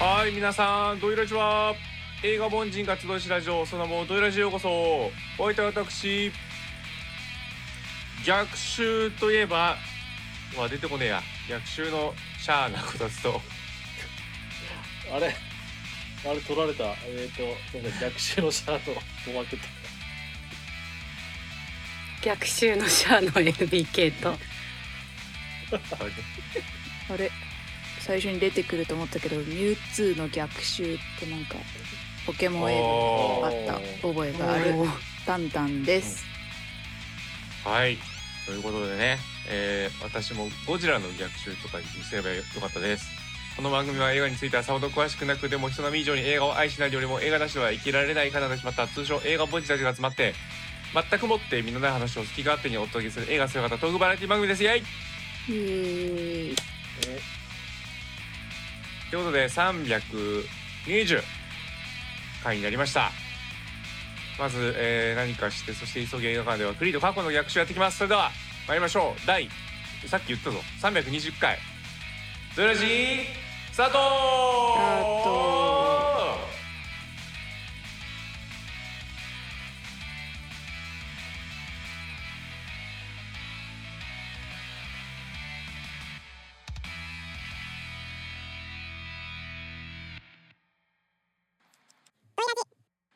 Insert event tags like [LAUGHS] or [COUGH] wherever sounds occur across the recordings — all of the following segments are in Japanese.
はい皆さんドイラジは？映画凡人活動しラジオその名もドイラジへようこそ。お相手は私逆襲といえばは出てこねえや。逆襲のシャアなこたつと。あれ？あれ取られた？えっ、と、なんか逆襲のシャアのおまけと。逆襲のシャアの NBK と。[LAUGHS] あれ？最初に出てくると思ったけどミュウツーの逆襲ってなんかポケモン映お画にあった覚えがある。タンタンです。はい。ということでね、えー私もゴジラの逆襲とかにすればよかったです。この番組は映画についてはさほど詳しくなくでも人並み以上に映画を愛しないよりも映画なしでは生きられない方がしまった通称映画凡人たちが集まって全くもって身のない話を好き勝手にお届けする映画姿トークバラエティ番組です。イエイイエーイということで320回になりました。まず、えー何かしてそして急ぎ映画館ではクリード過去の逆襲やってきます。それでは参りましょう。第さっき言ったぞ。320回。ゾラジー？スタートスタート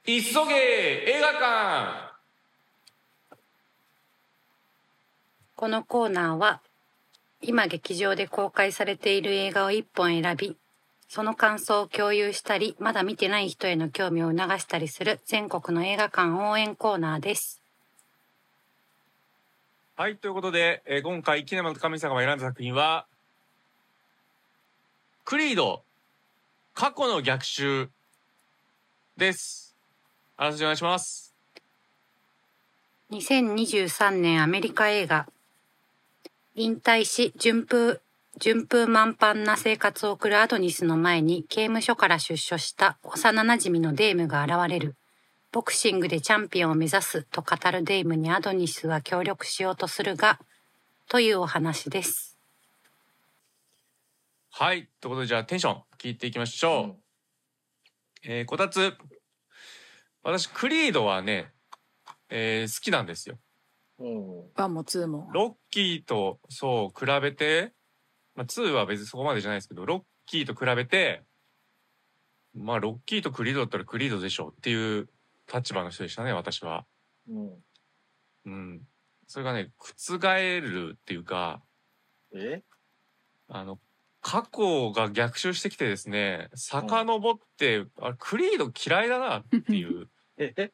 急げ映画館。このコーナーは今劇場で公開されている映画を一本選びその感想を共有したりまだ見てない人への興味を促したりする全国の映画館応援コーナーです。はいということで、えー今回キネマの神様が選んだ作品はクリード過去の逆襲ですあらすじお願いします。2023年アメリカ映画。引退し順風順風満帆な生活を送るアドニスの前に刑務所から出所した幼馴染のデームが現れる。ボクシングでチャンピオンを目指すと語るデームにアドニスは協力しようとするがというお話です。はい。ということでじゃあテンション聞いていきましょう、えーこたつ私クリードはね、えー好きなんですようん。ワンもツーも。ロッキーとそう比べて、まあ、2は別にそこまでじゃないですけどロッキーと比べてまあロッキーとクリードだったらクリードでしょっていう立場の人でしたね私は。うん。うん。それがね覆るっていうかえ？あの過去が逆襲してきてですね遡って、あれクリード嫌いだなっていう [LAUGHS] ええ？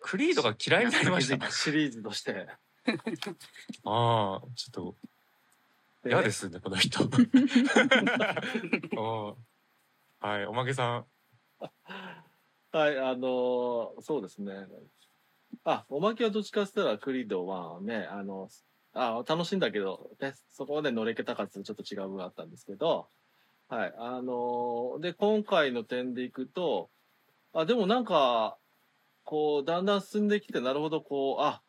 クリードが嫌いになりました。シリーズとして。[LAUGHS] ああちょっと嫌ですねこの人。[LAUGHS] うんはいおまけさん。[LAUGHS] はい、あのーそうですね。あ、おまけはどっちかって言ったらクリードはね、あの、あ楽しいんだけど、ね、そこまで乗れけたかっていうとちょっと違う部分があったんですけど、はい、あのーで、今回の点でいくと、あ、でもなんか、こう、だんだん進んできて、なるほど、こう、あ、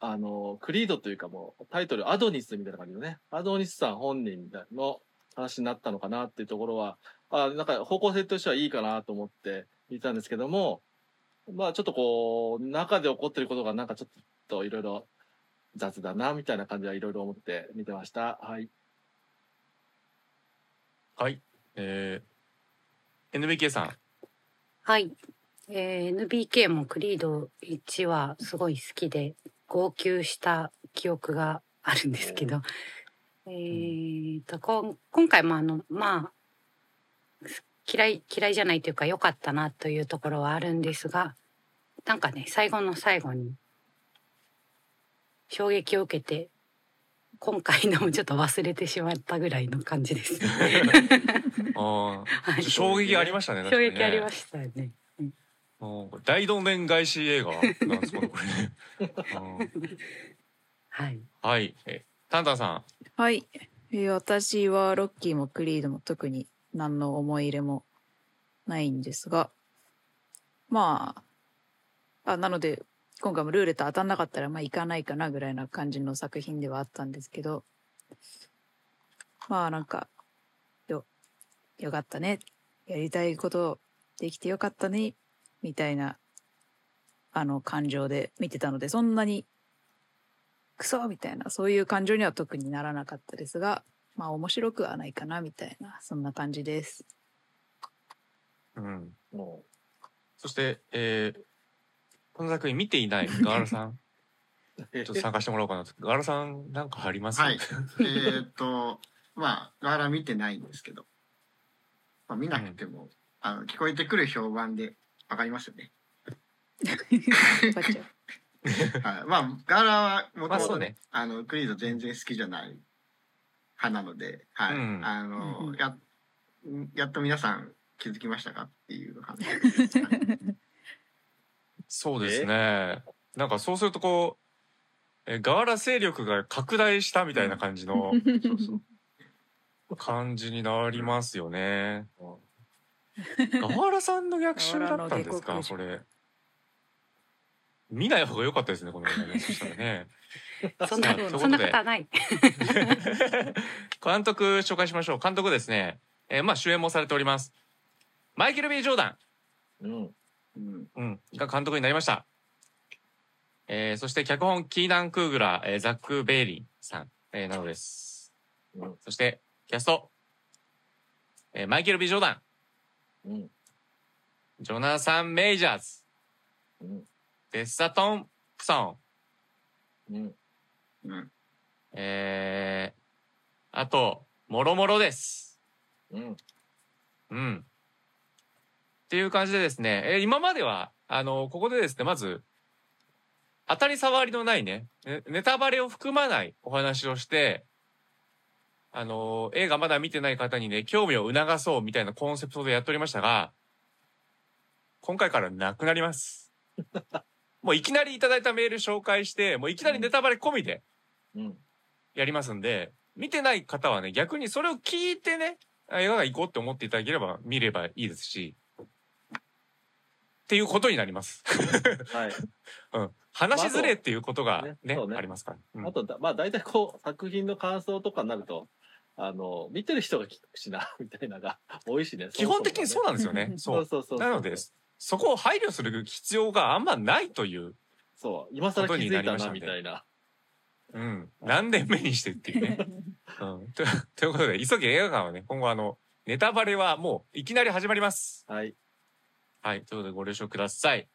あのクリードというかもう、タイトル、アドニスみたいな感じのね、アドニスさん本人の話になったのかなっていうところは、あなんか方向性としてはいいかなと思って見たんですけども、まあちょっとこう、中で起こってることがなんかちょっといろいろ雑だな、みたいな感じはいろいろ思って見てました。はい。はい。えー、NBK さん。はい、えー NBK もクリード1はすごい好きで号泣した記憶があるんですけど、えーとこん今回もあのまあ嫌い嫌いじゃないというか良かったなというところはあるんですがなんかね最後の最後に衝撃を受けて今回のもちょっと忘れてしまったぐらいの感じです。[LAUGHS] ああ、はい衝撃ありましたね。衝撃ありまししたよね。大どんでん返し映画なんですかね、これね。うんはい。はい。えタンタンさん。はい、えー私はロッキーもクリードも特に何の思い入れもないんですがまああなので今回もルーレット当たんなかったらまあ行かないかなぐらいな感じの作品ではあったんですけどまあなんかよよかったねやりたいことできてよかったねみたいなあの感情で見てたのでそんなにクソみたいなそういう感情には特にならなかったですがまあ面白くはないかなみたいなそんな感じです。うん。もそして、えー、この作品見ていない？ガールさん、[LAUGHS] うちょっと参加してもらおうかなと。ガールさん、なんかあります？はい。えーっと、[LAUGHS] まあ、ガーラ見てないんですけど、まあ、見なくても、あの、聞こえてくる評判でわかりますよね。わかっちゃうはい、まあ、ガーラはもともとねね、あの、クリード全然好きじゃない派なので、はい。うんあうんうんのや、やっと皆さん気づきましたかっていう感じです。は [LAUGHS] いそうですね。なんかそうするとこう、えーガーラ勢力が拡大したみたいな感じの。[LAUGHS] 感じになりますよね。ガーラさんの逆襲だったんですか、これ。見ない方が良かったですね、この映画ね。[LAUGHS] そしたらね。そんなそんなことはない。[LAUGHS] 監督紹介しましょう。監督ですね。えーまあ主演もされております。マイケル・ B・ ジョーダン。うん。うん。うん、が監督になりました。えーそして脚本キーナン・クーグラー、えーザック・ベイリーさん、えーなどです。うんそしてキャスト、えーマイケル・ビジョーダン、うん。ジョナサン・メイジャーズ、うん。デッサトン・プソン、うん。うん。えーあと、もろもろです。うん。うん。っていう感じでですね、えー今までは、あの、ここでですね、まず、当たり障りのないね、ねネタバレを含まないお話をして、あの、映画まだ見てない方にね、興味を促そうみたいなコンセプトでやっておりましたが、今回からなくなります。[LAUGHS] もういきなりいただいたメール紹介して、もういきなりネタバレ込みでうん。やりますんで、見てない方はね、逆にそれを聞いてね、あ映画が行こうって思っていただければ見ればいいですし、っていうことになります。はい。[LAUGHS] うん。話しづれっていうことがね、ねそうねありますから。うんあとだ、まあ大体こう、作品の感想とかになると、あの、見てる人が聞くしな、[LAUGHS] みたいなのが多いしね。基本的にそうななんですよね。そそうう。そうそう。なので、そこを配慮する必要があんまないという、そう、今更気づいたな、みたいな。うん。何年目にしてっていうね。[LAUGHS] うん。とということで、急ぎ映画館はね、今後あの、ネタバレはもういきなり始まります。はい。はい。ということでご了承ください。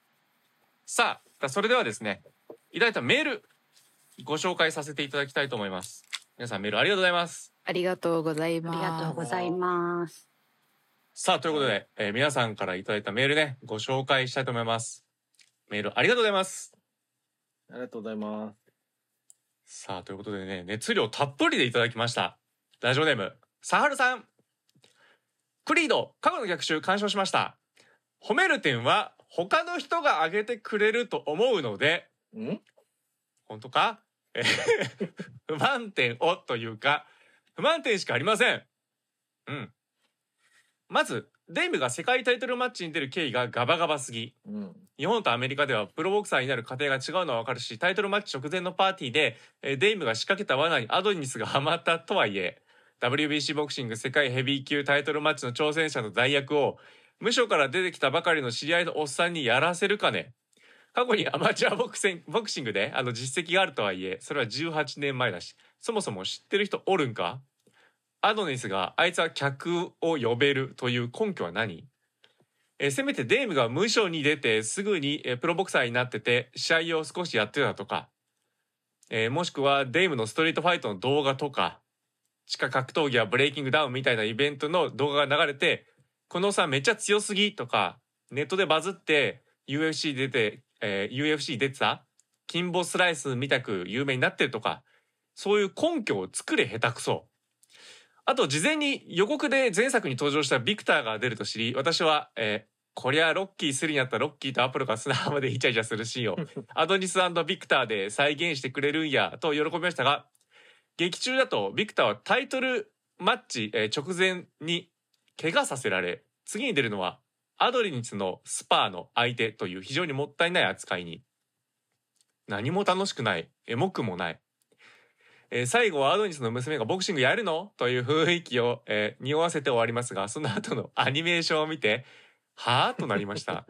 さあ、それではですね、いただいたメール、ご紹介させていただきたいと思います。皆さんメールありがとうございます。ありがとうございます。ありがとうございます。さあ、ということで、えー皆さんからいただいたメールね、ご紹介したいと思います。メールありがとうございます。ありがとうございます。さあ、ということでね、熱量たっぷりでいただきました。ラジオネーム、サハルさん。クリード、過去の逆襲鑑賞しました。褒める点は他の人が挙げてくれると思うので、ん？本当か？えー不満点をというか、不満点しかありません。うん。まず、デイムが世界タイトルマッチに出る経緯がガバガバすぎ。うん。日本とアメリカではプロボクサーになる過程が違うのはわかるし、タイトルマッチ直前のパーティーで、えーデイムが仕掛けた罠にアドニスがハマったとはいえ、WBC ボクシング世界ヘビー級タイトルマッチの挑戦者の代役を、無所から出てきたばかりの知り合いのおっさんにやらせるかね。過去にアマチュアボクセンボクシングであの実績があるとはいえ、それは18年前だし、そもそも知ってる人おるんか？アドニスがあいつは客を呼べるという根拠は何？えせめてデイムが無償に出てすぐに、プロボクサーになってて試合を少しやってたとか、えーもしくはデイムのストリートファイトの動画とか地下格闘技やブレイキングダウンみたいなイベントの動画が流れてこのさんめっちゃ強すぎとかネットでバズって UFC 出て、えー UFC 出てたキンボスライスみたく有名になってるとかそういう根拠を作れ下手くそ。あと事前に予告で前作に登場したビクターが出ると知り私は、えーこりゃロッキー3になったロッキーとアポロが砂浜でイチャイチャするシーンをアドニスビクターで再現してくれるんやと喜びましたが劇中だとビクターはタイトルマッチ、えー直前に怪我させられ次に出るのはアドリニスのスパーの相手という非常にもったいない扱いに。何も楽しくないエモくもない。えー最後はアドニスの娘がボクシングやるのという雰囲気を、えー匂わせて終わりますがその後のアニメーションを見てはあとなりました。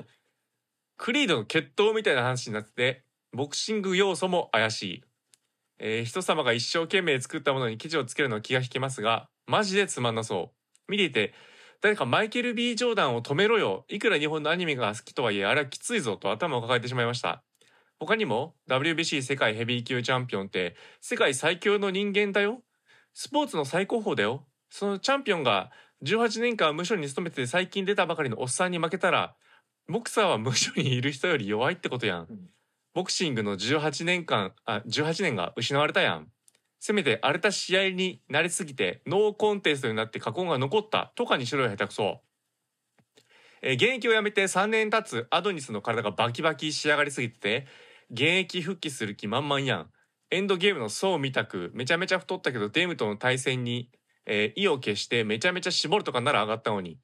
クリードの決闘みたいな話になっててボクシング要素も怪しい、えー人様が一生懸命作ったものに記事をつけるのは気が引きますがマジでつまんなそう。見ていて誰かマイケル・ B・ ジョーダンを止めろよ。いくら日本のアニメが好きとはいえあれはきついぞと頭を抱えてしまいました。他にも WBC 世界ヘビー級チャンピオンって世界最強の人間だよ。スポーツの最高峰だよ。そのチャンピオンが18年間無所に勤めて最近出たばかりのおっさんに負けたらボクサーは無所にいる人より弱いってことやん。うん。ボクシングの18年間あ18年が失われたやんせめて荒れた試合になりすぎてノーコンテストになって過去が残ったとかにしろよ下手くそ。えー現役を辞めて3年経つアドニスの体がバキバキ仕上がりすぎてて現役復帰する気満々やん。エンドゲームの層みたくめちゃめちゃ太ったけどデームとの対戦に、えー意を消してめちゃめちゃ絞るとかなら上がったのに。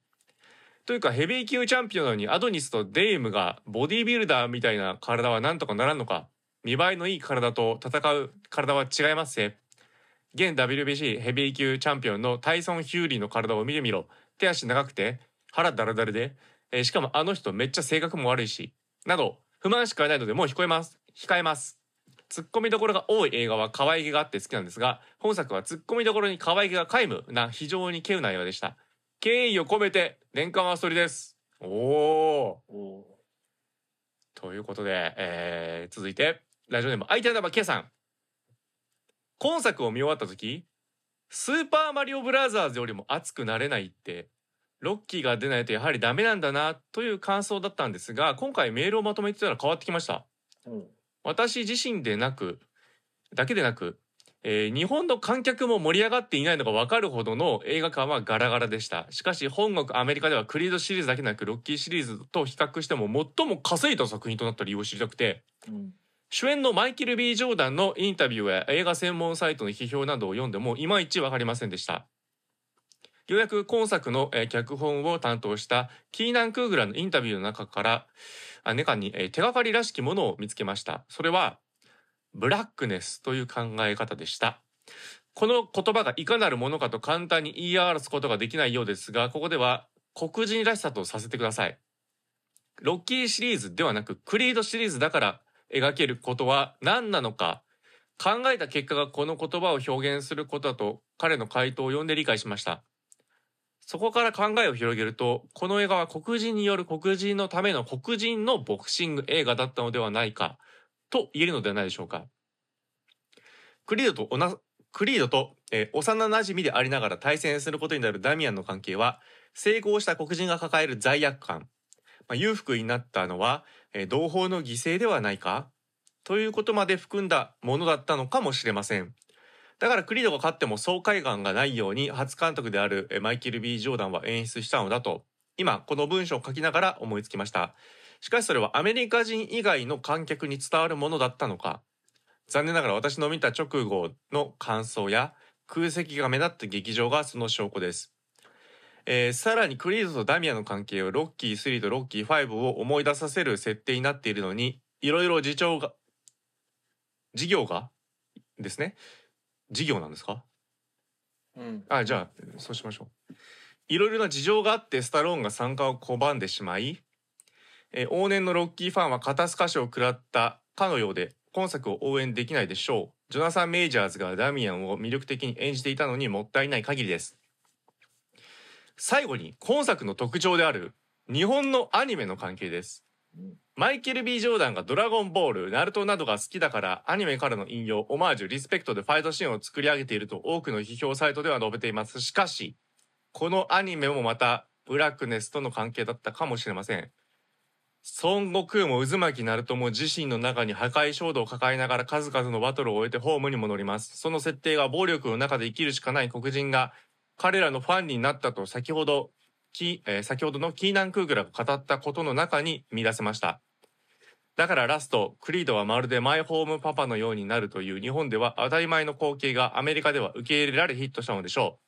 というかヘビー級チャンピオンなのにアドニスとデームがボディービルダーみたいな体はなんとかならんのか。見栄えのいい体と戦う体は違いますせ現 WBC ヘビー級チャンピオンのタイソン・ヒューリーの体を見てみろ。手足長くて腹ダラダラで、えーしかもあの人めっちゃ性格も悪いしなど不満しかないのでもう控えます。控えます。ツッコミどころが多い映画は可愛げがあって好きなんですが本作はツッコミどころに可愛げが皆無な非常に稀有な映画でした。敬意を込めて年間はそれです。おおということで、えー続いてラジオネーム相手の名 K さん今作を見終わった時スーパーマリオブラザーズよりも熱くなれないってロッキーが出ないとやはりダメなんだなという感想だったんですが今回メールをまとめてたら変わってきました。うん。私自身でなくだけでなく、えー日本の観客も盛り上がっていないのが分かるほどの映画館はガラガラでした。しかし本国アメリカではクリードシリーズだけでなくロッキーシリーズと比較しても最も稼いだ作品となった理由を知りたくてうん主演のマイケル・ B・ ジョーダンのインタビューや映画専門サイトの批評などを読んでもいまいち分かりませんでした。ようやく今作の、脚本を担当したキーナン・クーグラのインタビューの中からあ中に、手がかりらしきものを見つけました。それはブラックネスという考え方でした。この言葉がいかなるものかと簡単に言い表すことができないようですがここでは黒人らしさとさせてください。ロッキーシリーズではなくクリードシリーズだから描けることは何なのか。考えた結果がこの言葉を表現することだと彼の回答を読んで理解しました。そこから考えを広げるとこの映画は黒人による黒人のための黒人のボクシング映画だったのではないか。と言えるのではないでしょうか。クリードとおなクリードと、えー幼馴染でありながら対戦することになるダミアンの関係は成功した黒人が抱える罪悪感、まあ、裕福になったのは同胞の犠牲ではないか？ということまで含んだものだったのかもしれません。だからクリードが勝っても爽快感がないように初監督であるえマイケル・ B・ ジョーダンは演出したのだと今この文章を書きながら思いつきました。しかしそれはアメリカ人以外の観客に伝わるものだったのか？残念ながら私の見た直後の感想や空席が目立った劇場がその証拠です。えーさらにクリードとダミアンの関係をロッキー3とロッキー5を思い出させる設定になっているのにいろいろ事情が事業がですね？事業なんですか？うん。あじゃあそうしましょう。いろいろな事情があってスタローンが参加を拒んでしまい、えー往年のロッキーファンは肩透かしを食らったかのようで今作を応援できないでしょう。ジョナサン・メイジャーズがダミアンを魅力的に演じていたのにもったいない限りです最後に今作の特徴である日本のアニメの関係ですうんマイケル・ B・ ジョーダンがドラゴンボール、ナルトなどが好きだからアニメからの引用、オマージュ、リスペクトでファイトシーンを作り上げていると多くの批評サイトでは述べています。しかし、このアニメもまたブラックネスとの関係だったかもしれません。孫悟空も渦巻きナルトも自身の中に破壊衝動を抱えながら数々のバトルを終えてホームに戻ります。その設定が暴力の中で生きるしかない黒人が彼らのファンになったと先ほど、えー先ほどのキーナン・クーグラが語ったことの中に見出せました。だからラスト、クリードはまるでマイホームパパのようになるという日本では当たり前の光景がアメリカでは受け入れられヒットしたのでしょう。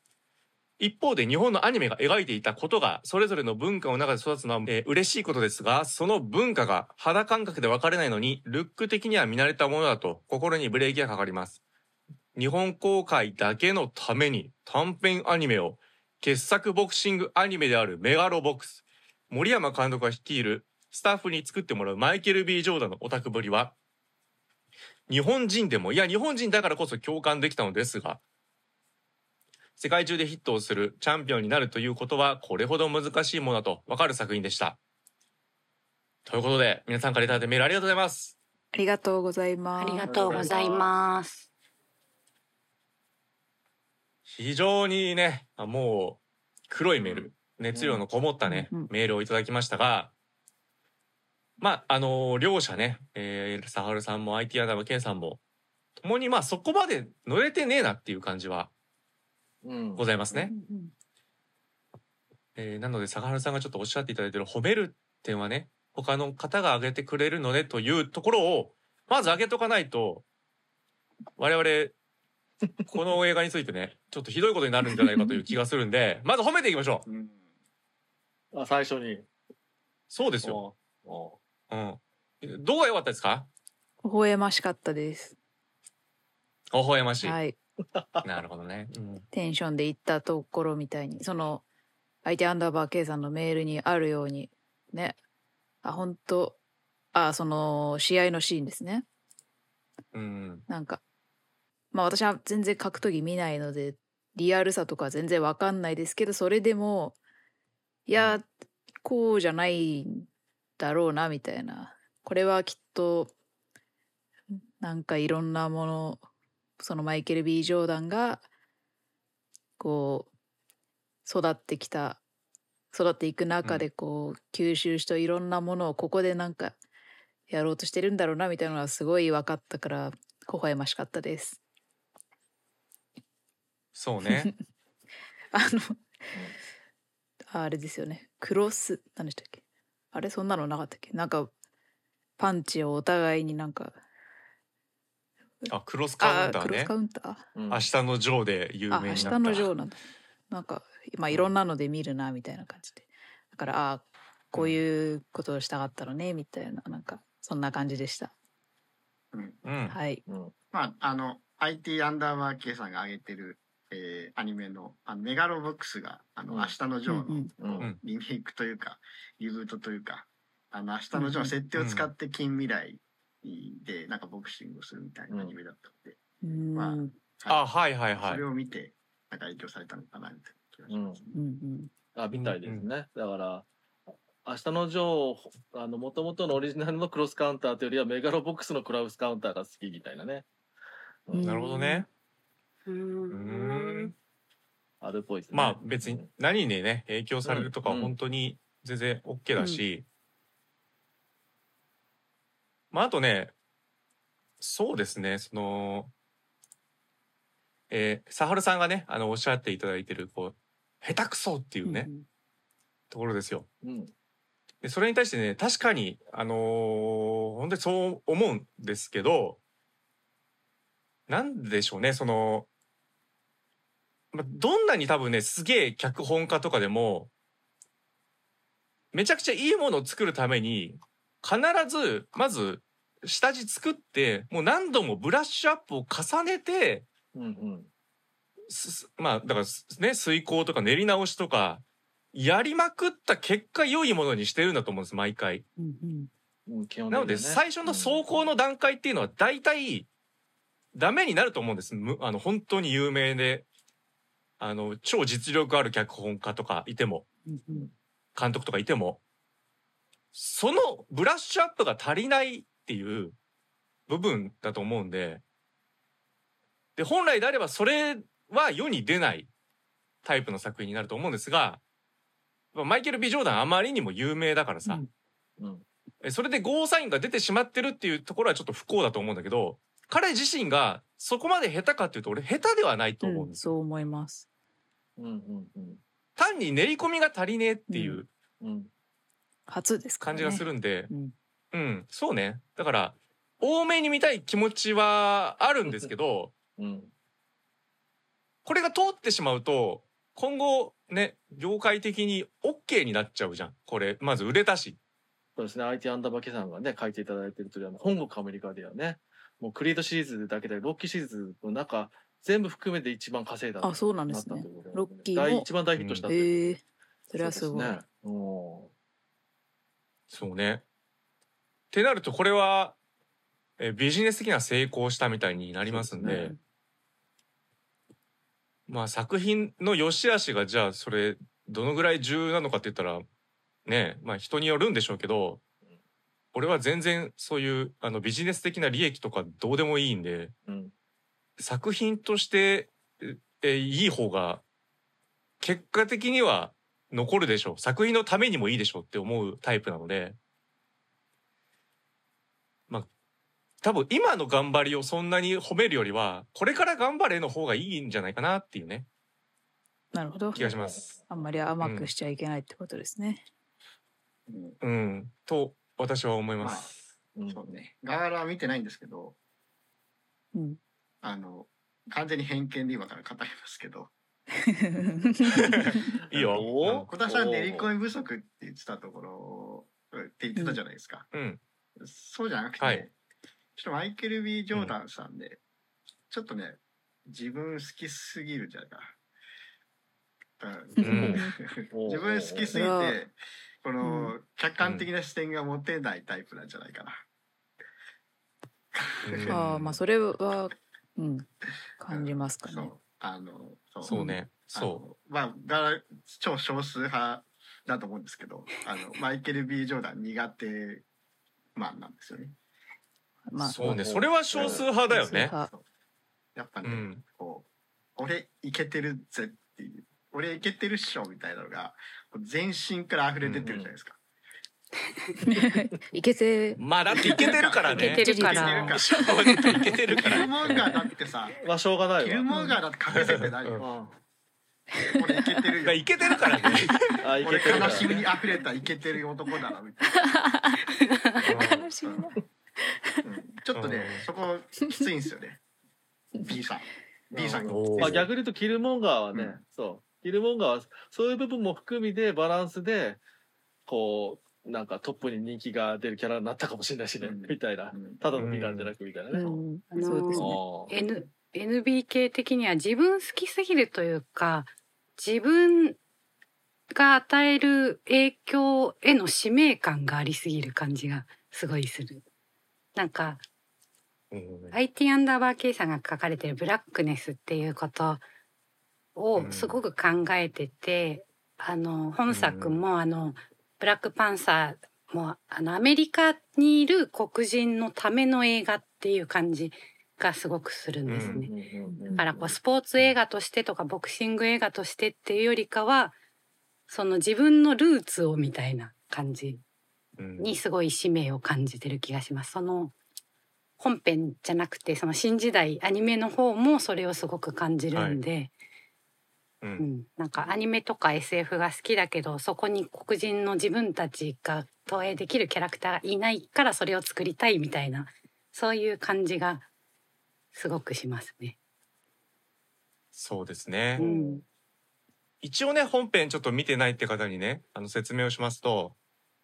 一方で日本のアニメが描いていたことがそれぞれの文化の中で育つのは、えー嬉しいことですが、その文化が肌感覚で分かれないのに、ルック的には見慣れたものだと心にブレーキがかかります。日本公開だけのために短編アニメを傑作ボクシングアニメであるメガロボックス森山監督が率いるスタッフに作ってもらうマイケル・ B・ ジョーダンのオタクぶりは？日本人でもいや日本人だからこそ共感できたのですが世界中でヒットをするチャンピオンになるということはこれほど難しいものだと分かる作品でした。ということで皆さんからいただいたメールありがとうございます。ありがとうございまあす。りがとうございます。非常にねあもう黒いメール熱量のこもったね、メールをいただきましたがまああの両者ね、えー、サハルさんも IT アダム K さんも共にまあそこまで乗れてねえなっていう感じはうん。ございますね。うんうんえーなので坂原さんがちょっとおっしゃっていただいてる褒める点はね他の方が挙げてくれるのでというところをまず挙げとかないと我々この映画についてねちょっとひどいことになるんじゃないかという気がするんで [LAUGHS] まず褒めていきましょう。うん。あ最初に。そうですよ、う。ん、どうが良かったですか？微笑ましかったです。微笑ましい、はい。[LAUGHS] なるほどね、うん、テンションでいったところみたいに、その、相手アンダーバー K さんのメールにあるように、ね。あ、本当あ、その、試合のシーンですね。うん、なんか、まあ私は全然格闘技見ないので、リアルさとか全然わかんないですけど、それでも、いや、こうじゃないんだろうな、みたいな。これはきっと、なんかいろんなもの、そのマイケル・ B・ ジョーダンが、こう、育ってきた、育っていく中でこう、吸収したいろんなものをここでなんか、やろうとしてるんだろうなみたいなのはすごい分かったから微笑ましかったです。そうね。[LAUGHS] あの、ああれですよね。クロス何でしたっけ？あれそんなのなかったっけ？なんかパンチをお互いになんかあクロスカウあクロスンターねカウンター？うん。明日のジョーで有名あ明日になった。のジョーなんだ。なんかまあいろんなので見るなみたいな感じで。だからあこういうことをしたかったのねみたいななんかそんな感じでした。うん。はい。うん。まああの IT アンダーバー K さんが上げてる、えーアニメのあのメガロボックスがあの、うん。明日のジョーの、うんうん。うん。リメイクというかリブートというかあの明日のジョーの設定を使って近未来でなんかボクシングをするみたいなアニメだったので、うん。まあうんあはいはいはい。それを見てなんか影響されたのかなみたいな気がします、うん。あみたいですね。だから、明日のジョー、あの、もともとのオリジナルのクロスカウンターというよりは、メガロボックスのクロスカウンターが好きみたいなね。うん。なるほどねううんんあるっぽいですね。まあ別に何にね影響されるとかうん本当に全然 OK だし、まああとねそうですねそのえー、サハルさんがねあのおっしゃっていただいてるこう下手くそっていうね、ところですよ。うん。でそれに対してね確かにあのー本当にそう思うんですけどなんでしょうねその、まあ、どんなに多分ねすげえ脚本家とかでもめちゃくちゃいいものを作るために必ずまず下地作ってもう何度もブラッシュアップを重ねてうんうん。すすまあだからすね遂行とか練り直しとかやりまくった結果良いものにしてるんだと思うんです毎回。うんうんなので最初の走行の段階っていうのは大体ダメになると思うんです。むあの本当に有名であの超実力ある脚本家とかいてもうんうん監督とかいてもそのブラッシュアップが足りないっていう部分だと思うんでで本来であればそれは世に出ないタイプの作品になると思うんですがまあマイケル・ビジョーダンあまりにも有名だからさ、うんうん。えそれでゴーサインが出てしまってるっていうところはちょっと不幸だと思うんだけど彼自身がそこまで下手かっていうと俺下手ではないと思うんですよ、そう思います。うんうんうん。単に練り込みが足りねえっていううん。初です。感じがするんで、うんうん、そうねだから多めに見たい気持ちはあるんですけどうん。これが通ってしまうと今後ね業界的に OK になっちゃうじゃんこれまず売れたしそうですね。IT アンダーバケさんがね、書いていただいてるとりあの、本国アメリカではね、もうクリードシリーズだけで、ロッキーシリーズの中、全部含めて一番稼いだあそうなんですね。ロッキーも。大一番大ヒットしたええそれはすごい。そうそうね。ってなるとこれは、えービジネス的には成功したみたいになりますんで。ね。まあ作品の良し悪しがじゃあそれどのぐらい重要なのかって言ったらねまあ人によるんでしょうけど俺は全然そういうあのビジネス的な利益とかどうでもいいんで。うん作品としてええいい方が結果的には残るでしょう作品のためにもいいでしょうって思うタイプなのでまあ多分今の頑張りをそんなに褒めるよりはこれから頑張れの方がいいんじゃないかなっていうねなるほど気。がします。あんまり甘くしちゃいけないってことですね。うんうんと私は思います。うんそうね。ガーラは見てないんですけど、うん。あの、完全に偏見で今から語りますけど、[LAUGHS] いいよ。お今年は練り込み不足って言ってたところ、って言ってたじゃないですか。うん。そうじゃなくて、はい。ちょっとマイケル・ B・ ジョーダンさんで、ちょっとね、自分好きすぎるんじゃないか。な。うん。[LAUGHS] うん自分好きすぎて、この客観的な視点が持てないタイプなんじゃないかな。うん。ああまあそれはうん感じますかね。そう。あの、そうそうね。あそのまあ、が超少数派だと思うんですけど、[LAUGHS] あの、マイケル・ B・ ジョーダン苦手マンなんですよね。う。まあそうね。それは少数派だよね。派やっぱね、うん。こう、俺いけてるぜっていう、俺いけてるっしょみたいなのが、全身から溢れ出てるじゃないですか。[LAUGHS] いけてまあだっていけてるからいね。けてるかいけてるらか。正直いけてるかキルら。モンガーだってさ、まあしょうがないわキルモンガーだって隠せてないよ。うん俺いけてるよ。いけてるからね。あいけ俺てる悲しみに溢れたイケてる男だなみたいな。悲しみなうんちょっとね、うんそこきついんですよね。B さん。B さんがまあ逆に言うとキルモンガーはね、うんそうキルモンガーはそういう部分も含みでバランスでこうなんかトップに人気が出るキャラになったかもしれないしね、うん。みたいなうん。ただの美顔じゃなくみたいな。ね、うん。あのーそうですね。N NBK 的には自分好きすぎるというか自分が与える影響への使命感がありすぎる感じがすごいする。なんかうん。IT アンダーバー K さんが書かれてるブラックネスっていうことをすごく考えてて、あの本作もあのブラックパンサーもあのアメリカにいる黒人のための映画っていう感じがすごくするんですね。だからこうスポーツ映画としてとかボクシング映画としてっていうよりかはその自分のルーツをみたいな感じうんにすごい使命を感じてる気がします。その本編じゃなくてその新時代アニメの方もそれをすごく感じるんで、ううんん、なんかアニメとか SF が好きだけどそこに黒人の自分たちが投影できるキャラクターがいないからそれを作りたいみたいなそういう感じがすごくしますね。そうですねう。ん、一応ね本編ちょっと見てないって方にねあの説明をしますと、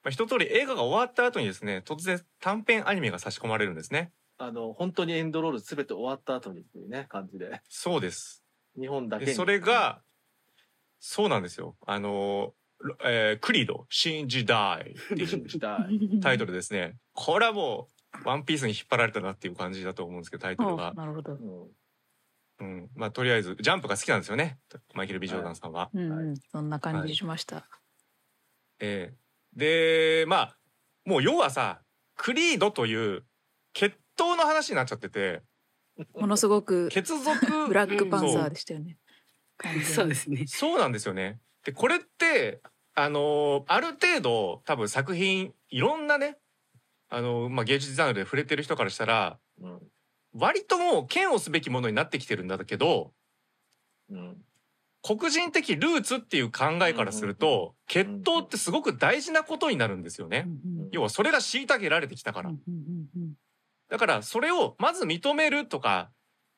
まあ、一通り映画が終わった後にですね突然短編アニメが差し込まれるんですね。あの本当にエンドロールすべて終わった後にっていうね感じでそうです。日本だけそれがそうなんですよ。あの、えークリード新時代っていう時代タイトルですね。これはもうワンピースに引っ張られたなっていう感じだと思うんですけどタイトルあが。なるほど。うんうん、まあとりあえずジャンプが好きなんですよねマイケル・ビジョーダンさんは。うんうん、そんな感じしました。ええでまあもう要はさクリードという血統の話になっちゃっててものすごく血族ブラックパンサーでしたよね。そうですね。そうなんですよね。でこれってあのある程度多分作品いろんなねあの、まあ、芸術ジャンルで触れてる人からしたらうん割ともう嫌悪すべきものになってきてるんだけどうん黒人的ルーツっていう考えからすると血統ってすごく大事なことになるんですよね。要はそれが虐げられてきたから。だからそれをまず認めるとか、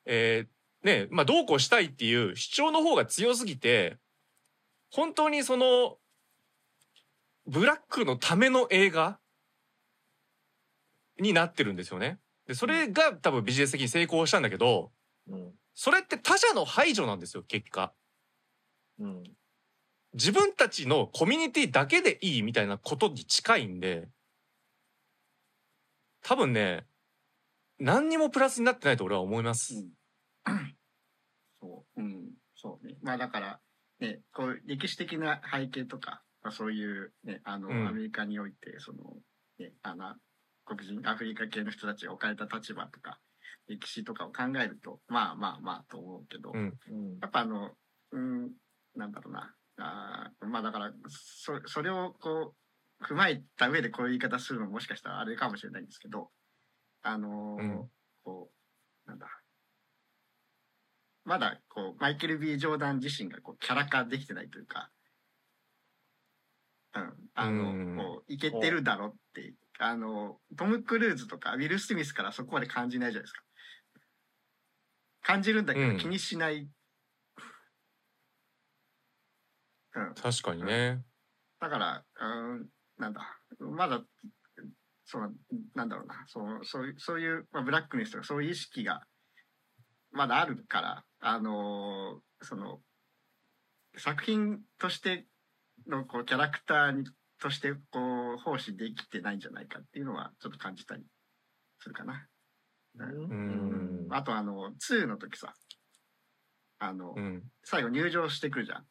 えーねまあ、どうこうしたいっていう主張の方が強すぎて本当にそのブラックのための映画になってるんですよね。でそれが多分ビジネス的に成功したんだけどうんそれって他者の排除なんですよ結果うん。自分たちのコミュニティだけでいいみたいなことに近いんで多分ね何にもプラスになってないと俺は思います、うん。[COUGHS] そう、うん、そうね。まあだから、ね、こう歴史的な背景とか、まあ、そういうね、あの、うん。アメリカにおいて、その、ね、あの、黒人、アフリカ系の人たちが置かれた立場とか、歴史とかを考えると、まあまあまあと思うけど、うん。うん。やっぱあの、うん、なんだろうな。あーまあだから、そ、それをこう、踏まえた上でこういう言い方するのももしかしたらあれかもしれないんですけど、あのーうんこう、なんだ。まだ、こう、マイケル・ B・ ジョーダン自身がこうキャラ化できてないというか、うん、あの、うんこう、いけてるだろって、あの、トム・クルーズとかウィル・スミスからそこまで感じないじゃないですか。感じるんだけうんど気にしない。うん。確かにねだから、うん、なんだ、まだ、その、なんだろうな、そう、そういう、そういう、まあ、ブラックネスとかそういう意識が、まだあるから、あのーその、作品としての、こう、キャラクターに、として、こう、奉仕できてないんじゃないかっていうのは、ちょっと感じたりするかな。うん。あと、あの、2の時さ、あの、うん。最後入場してくるじゃん。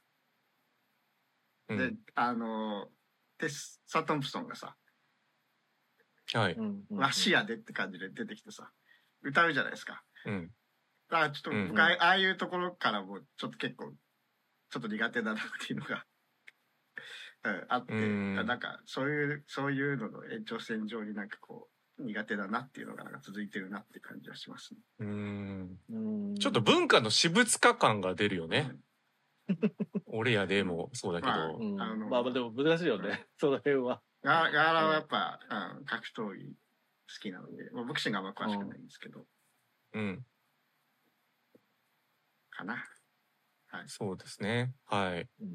うん。で、あの、テスサ・トンプソンがさ、はい。うんうんわしやでって感じで出てきてさ、歌うじゃないですか。うん。だからちょっとああああいうところからもちょっと結構、ちょっと苦手だなっていうのが、[LAUGHS] うん、あって、うんなんかそういう、そういうのの延長線上になんかこう、苦手だなっていうのがなんか続いてるなって感じはしますね。うん。うん。ちょっと文化の私物化感が出るよね。俺やでもそうだけまあどうん。あのまあでも難しいよね、その辺は。ガガーラはやっぱ、うん、格闘技好きなので、まあ、ボクシングはあんま詳しくないんですけど、うん。かな。そうですね。はい。うん。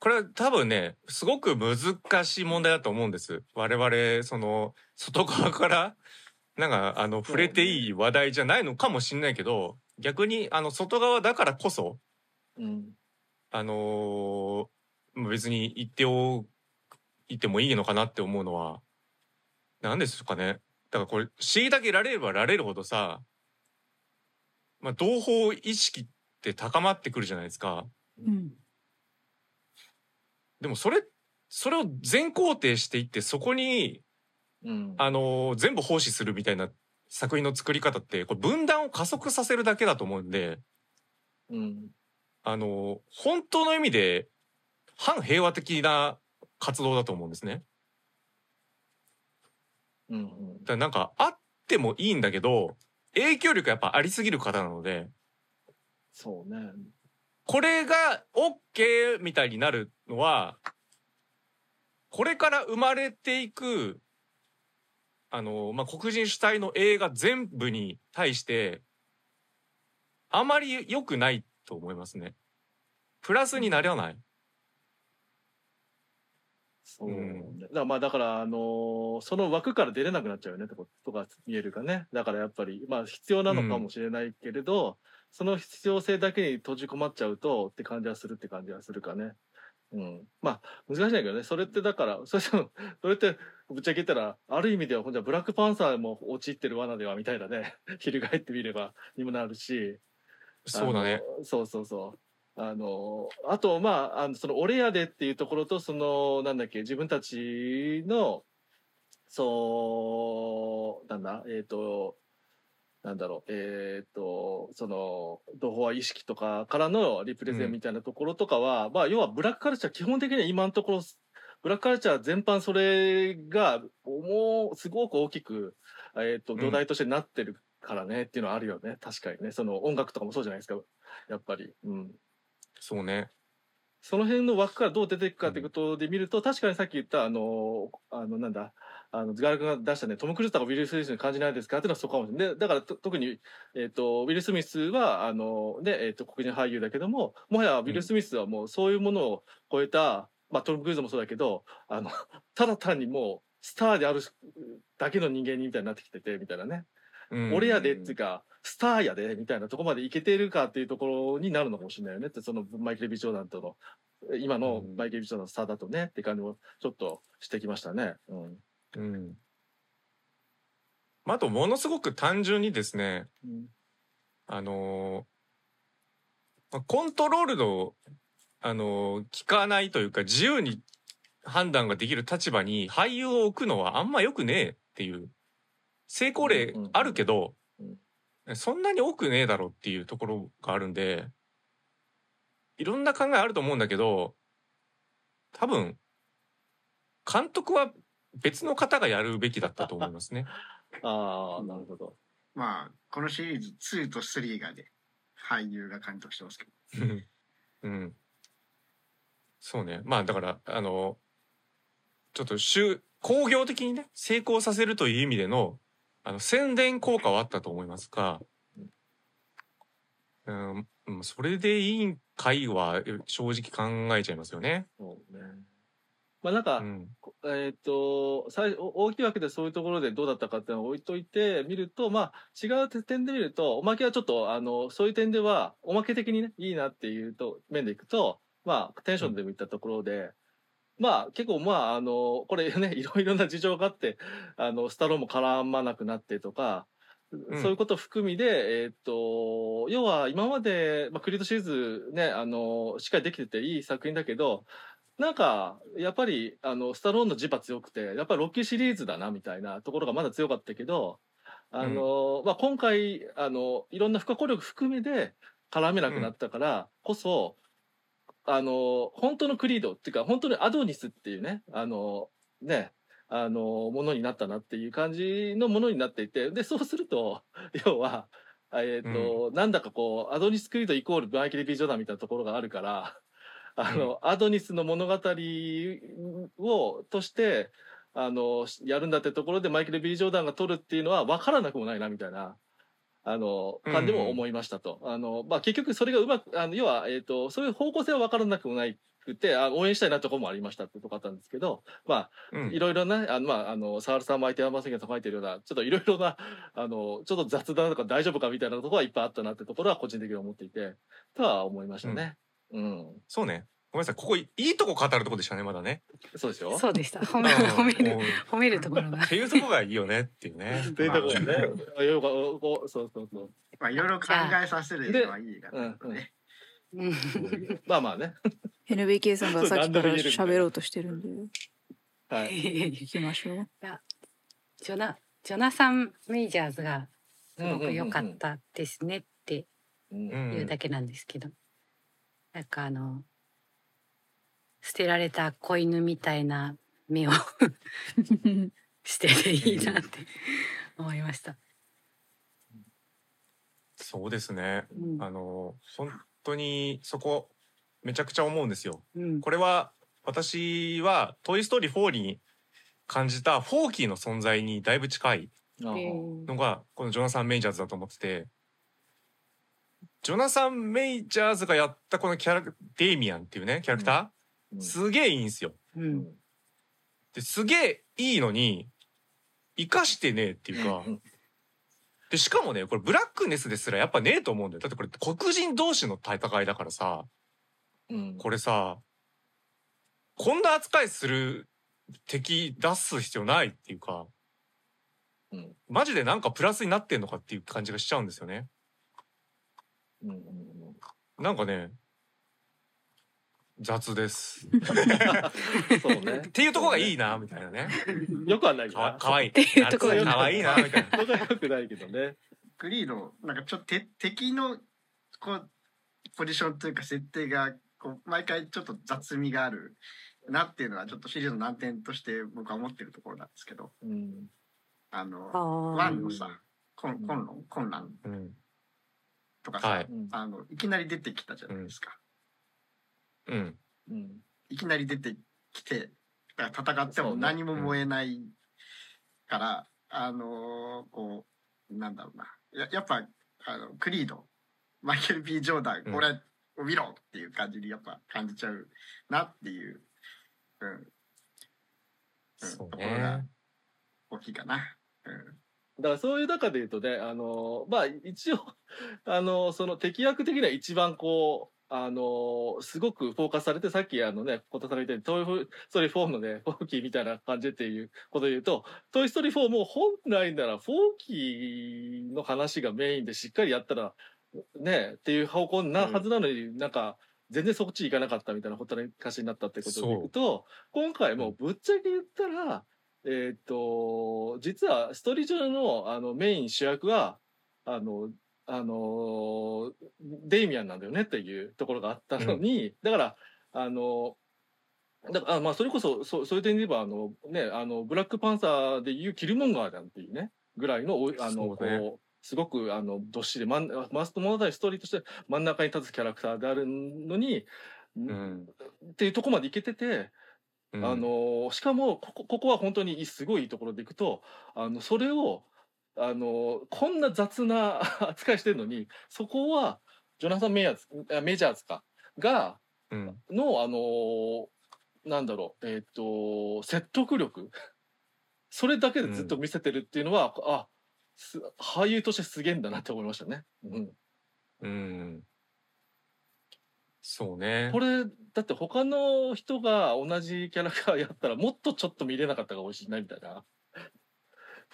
これは多分ねすごく難しい問題だと思うんです。我々その外側からなんかあの触れていい話題じゃないのかもしれないけど逆にあの外側だからこそうん。あのー別に言ってお言ってもいいのかなって思うのは何ですかね。だからこれ虐げられればられるほどさ、まあ、同胞意識って高まってくるじゃないですか。うん。でもそれそれを全肯定していってそこにうん。あのー全部奉仕するみたいな作品の作り方ってこれ分断を加速させるだけだと思うんでうん。あのー本当の意味で反平和的な活動だと思うんですね。うんうんだからなんかあってもいいんだけど影響力やっぱありすぎる方なのでそうね。これが OK みたいになるのはこれから生まれていくあの、まあ、黒人主体の映画全部に対してあまり良くないと思いますね。プラスにならない。そう、うん。だからまあだからあのーその枠から出れなくなっちゃうよねとことが見えるかね。だからやっぱりまあ必要なのかもしれないけれど、その必要性だけに閉じ込まっちゃうとって感じはするって感じはするかね。うん。まあ難しいんだけどね。それってだから [LAUGHS] それそそれってぶっちゃけ言ったらある意味ではほんじゃブラックパンサーも陥ってる罠ではみたいなね。[LAUGHS] 翻ってみればにもなるし。そうだね。そうそうそう。あの、あと、まあ、あの、その、俺やでっていうところと、その、なんだっけ、自分たちの、そう、なんだ、えっ、と、なんだろう、えっ、と、その、同胞意識とかからのリプレゼンみたいなところとかは、まあ、要はブラックカルチャー、基本的には今のところ、ブラックカルチャー全般それが、もう、すごく大きく、えっ、と、ん土台としてなってるからね、っていうのはあるよね。確かにね。その音楽とかもそうじゃないですか。やっぱり。うん。そうね。その辺の枠からどう出ていくかっていうことで見ると、確かにさっき言った、あの、あの、なんだ、あの、君が出したね、トム・クルーズとかウィル・スミスに感じないですかっていうのはそうかもしれない。で、だからと特に、えっ、と、ウィル・スミスは、あの、ね、えっ、と、黒人俳優だけども、もはやウィル・スミスはもうそういうものを超えた、まあ、トム・クルーズもそうだけど、あの、ただ単にもう、スターであるだけの人間にみたいになってきてて、みたいなね。うん俺やでっていうか、スターやでみたいなところまでいけてるかっていうところになるのかもしれないよねってそのマイケル・ビジョーダンとの今のマイケル・ビジョーダンのスターだとねって感じもちょっとしてきましたね。うんうん。まあ、あと、ものすごく単純にですね、うんあのコントロールの、あのー効かないというか、自由に判断ができる立場に俳優を置くのはあんま良くねえっていう、成功例あるけど、そんなに多くねえだろっていうところがあるんで、いろんな考えあると思うんだけど、多分、監督は別の方がやるべきだったと思いますね。[LAUGHS] ああなるほど。まあこのシリーズ2と3がね俳優が監督してますけどうん [LAUGHS] うん。そうね。まあだから、あの、ちょっと週、工業的にね、成功させるという意味での、あの、宣伝効果はあったと思いますが、うん、うんそれでいいんかいは正直考えちゃいますよね。そうね。まあなんか、うん。えっ、と大きいわけでそういうところでどうだったかっていうのを置いといて見るとまあ違う点で見るとおまけはちょっとあのそういう点ではおまけ的にねいいなっていうと面でいくとまあテンションでもいったところで、まあ結構まああのこれね [LAUGHS] いろいろな事情があってあのスタローンも絡まなくなってとか。んそういうこと含みで、えっ、と、要は今まで、まあ、クリードシリーズね、あの、しっかりできてていい作品だけど、なんか、やっぱり、あの、スタローンの磁場強くて、やっぱりロッキーシリーズだな、みたいなところがまだ強かったけど、あの、まあ、今回、あの、いろんな不可抗力含めで絡めなくなったからこそ、あの、本当のクリードっていうか、本当にアドニスっていうね、あの、ね、あの、ものになったなっていう感じのものになっていて、で、そうすると、[LAUGHS] 要は、えっ、と、なんだかこう、アドニスクリードイコールマイケル・ビジョダンみたいなところがあるから、[LAUGHS] あの、アドニスの物語を、として、あの、やるんだってところでマイケル・ビリー・ジョーダンが取るっていうのは分からなくもないな、みたいな、あの、感じも思いましたと。あの、まあ、結局それがうまく、あの、要は、えっ、と、そういう方向性は分からなくもないくて、あ応援したいなところもありましたってとこあったんですけど、まあ、うんいろいろな、あの、まあ、あの、サールさんも相手はませんけど、書いてるような、ちょっといろいろな、あの、ちょっと雑談とか大丈夫かみたいなところはいっぱいあったなってところは個人的に思っていて、とは思いましたね。うん。そうね。ごめんなさい。ここいいとこ語るとこでしたね、まだね。そうですよ。そうでした。褒め褒めるうん褒めるところがっ。ていうとこがいいよねっていうね。っていうところね。そうそうそう。まあいろいろ考えさせるのはいいかなまあまあね。NBK さんがさっきから喋ろうとしてるんではい。聞きましょう。ジョナジョナサン・メイジャーズがすごく良かったですねっていうだけなんですけど、なんかあの捨てられた子犬みたいな目を [LAUGHS] してていいなって思いました。そうですね。うんあの、本当にそこ、めちゃくちゃ思うんですよ。うんこれは、私は、トイ・ストーリー4に感じたフォーキーの存在にだいぶ近いのが、このジョナサン・メイジャーズだと思ってて、ジョナサン・メイジャーズがやったこのキャラ、デイミアンっていうね、キャラクター、うんすげえいいんですよ。うん。ですげえいいのに、生かしてねえっていうか、うん。で、しかもね、これブラックネスですらやっぱねえと思うんだよ。だってこれ黒人同士の戦いだからさ、うん。これさ、こんな扱いする敵出す必要ないっていうか、うん。マジでなんかプラスになってんのかっていう感じがしちゃうんですよね。うんうん。なんかね、雑です。うんそうねっ。ていうところがいいな、みたいなね。[LAUGHS] よくはないかわかわいい。ていうところがかわいいな、みたいな。そこはよくないけどね。グリードなんかちょっとて敵のこうポジションというか設定がこう毎回ちょっと雑味があるなっていうのはちょっとシリーズの難点として僕は思ってるところなんですけどうん。あのあワンのさ混混乱混乱うん。とかさ、はいうんあのいきなり出てきたじゃないですか、うん。うん。いきなり出てきてだから戦っても何も燃えないから、あのーこうなんだろうなややっぱあのクリードマイケル・ B・ ジョーダン、うんこれを見ろっていう感じにやっぱ感じちゃうなっていう、うん、そうところがね。大きいかな。うんだからそういう中で言うとね、あの、まあ一応、あの、その敵役的には一番こう、あの、すごくフォーカスされて、さっきあのね、小田さんが言ったように、トイストーリー4のね、フォーキーみたいな感じっていうことで言うと、トイストーリー4も本来ならフォーキーの話がメインでしっかりやったら、ね、っていう方向なはずなのに、なんか、全然そっち行かなかったみたいなほったらかしになったってことでいくと、今回もうぶっちゃけ言ったら、えーっと、実はストーリー上のあのメイン主役は、あの、あの、デイミアンなんだよねっていうところがあったのに、だから、あの、だから、あまあ、それこそ、そう、そういう点で言えば、あの、ね、あの、ブラックパンサーでいうキルモンガーなんていうね、ぐらいの、おあの、ね。こう、すごく、あの、どっしり、まん、マスト物語ストーリーとして真ん中に立つキャラクターであるのに、うん。っていうとこまでいけてて、うん。あのしかもここここは本当にすごいいいところでいくとあのそれをあのこんな雑な [LAUGHS] 扱いしてるのにそこはジョナサン・メイヤーズあメジャーズかがうん。のあのなんだろうえっ、と説得力。[LAUGHS] それだけでずっと見せてるっていうのは、あす俳優としてすげえんだなって思いましたね。うん、うん。そうね。これだって他の人が同じキャラクターやったらもっとちょっと見れなかったかもしれないみたいな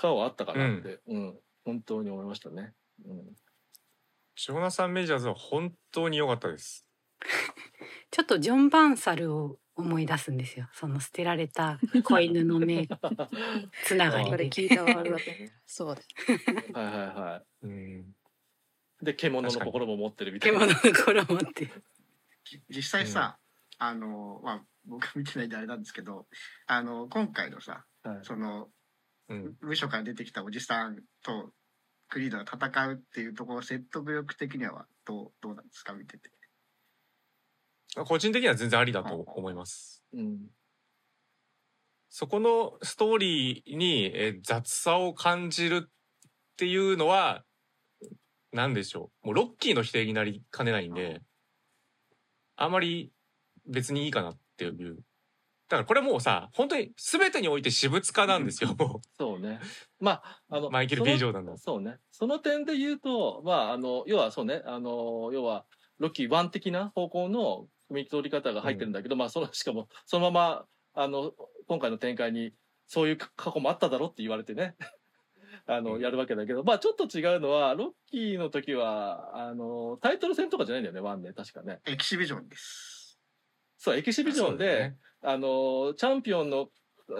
顔はあったかなって、うん。本当に思いましたね。うん、ジョナサン・メジャーズは本当に良かったです。[LAUGHS] ちょっとジョン・バンサルを思い出すんですよ。その捨てられた子犬の目 [LAUGHS] つながりで。これ聞いたワールだと思うそうだ [LAUGHS] はいはいはうん。い。で獣の心も持ってるみたいな。獣の頃持ってじ実際さ、あのまあ僕は見てないんであれなんですけどあの今回のさはい。そのうん。無所から出てきたおじさんとクリードが戦うっていうところ説得力的にはどうどうなんですか見てて。個人的には全然ありだと思います。うん。そこのストーリーにえー雑さを感じるっていうのは何でしょう。もうロッキーの否定になりかねないんであまり別にいいかなっていうだからこれもうさ本当に全てにおいて私物化なんですよもそうね。まあ、あの、う [LAUGHS] マイケル・ B・ ジョーダンのそうね。その点で言うと、まあ、あの、要はそうね、あの、要は、ロッキー1的な方向の組み取り方が入ってるんだけど、まあ、その、しかも、そのまま、あの、今回の展開に、そういう過去もあっただろって言われてね。[LAUGHS] あの、うんやるわけだけど、まあ、ちょっと違うのは、ロッキーの時は、あの、タイトル戦とかじゃないんだよね、ワンね、確かね。エキシビジョンです。そう、エキシビジョンで、そうだねあの、チャンピオンの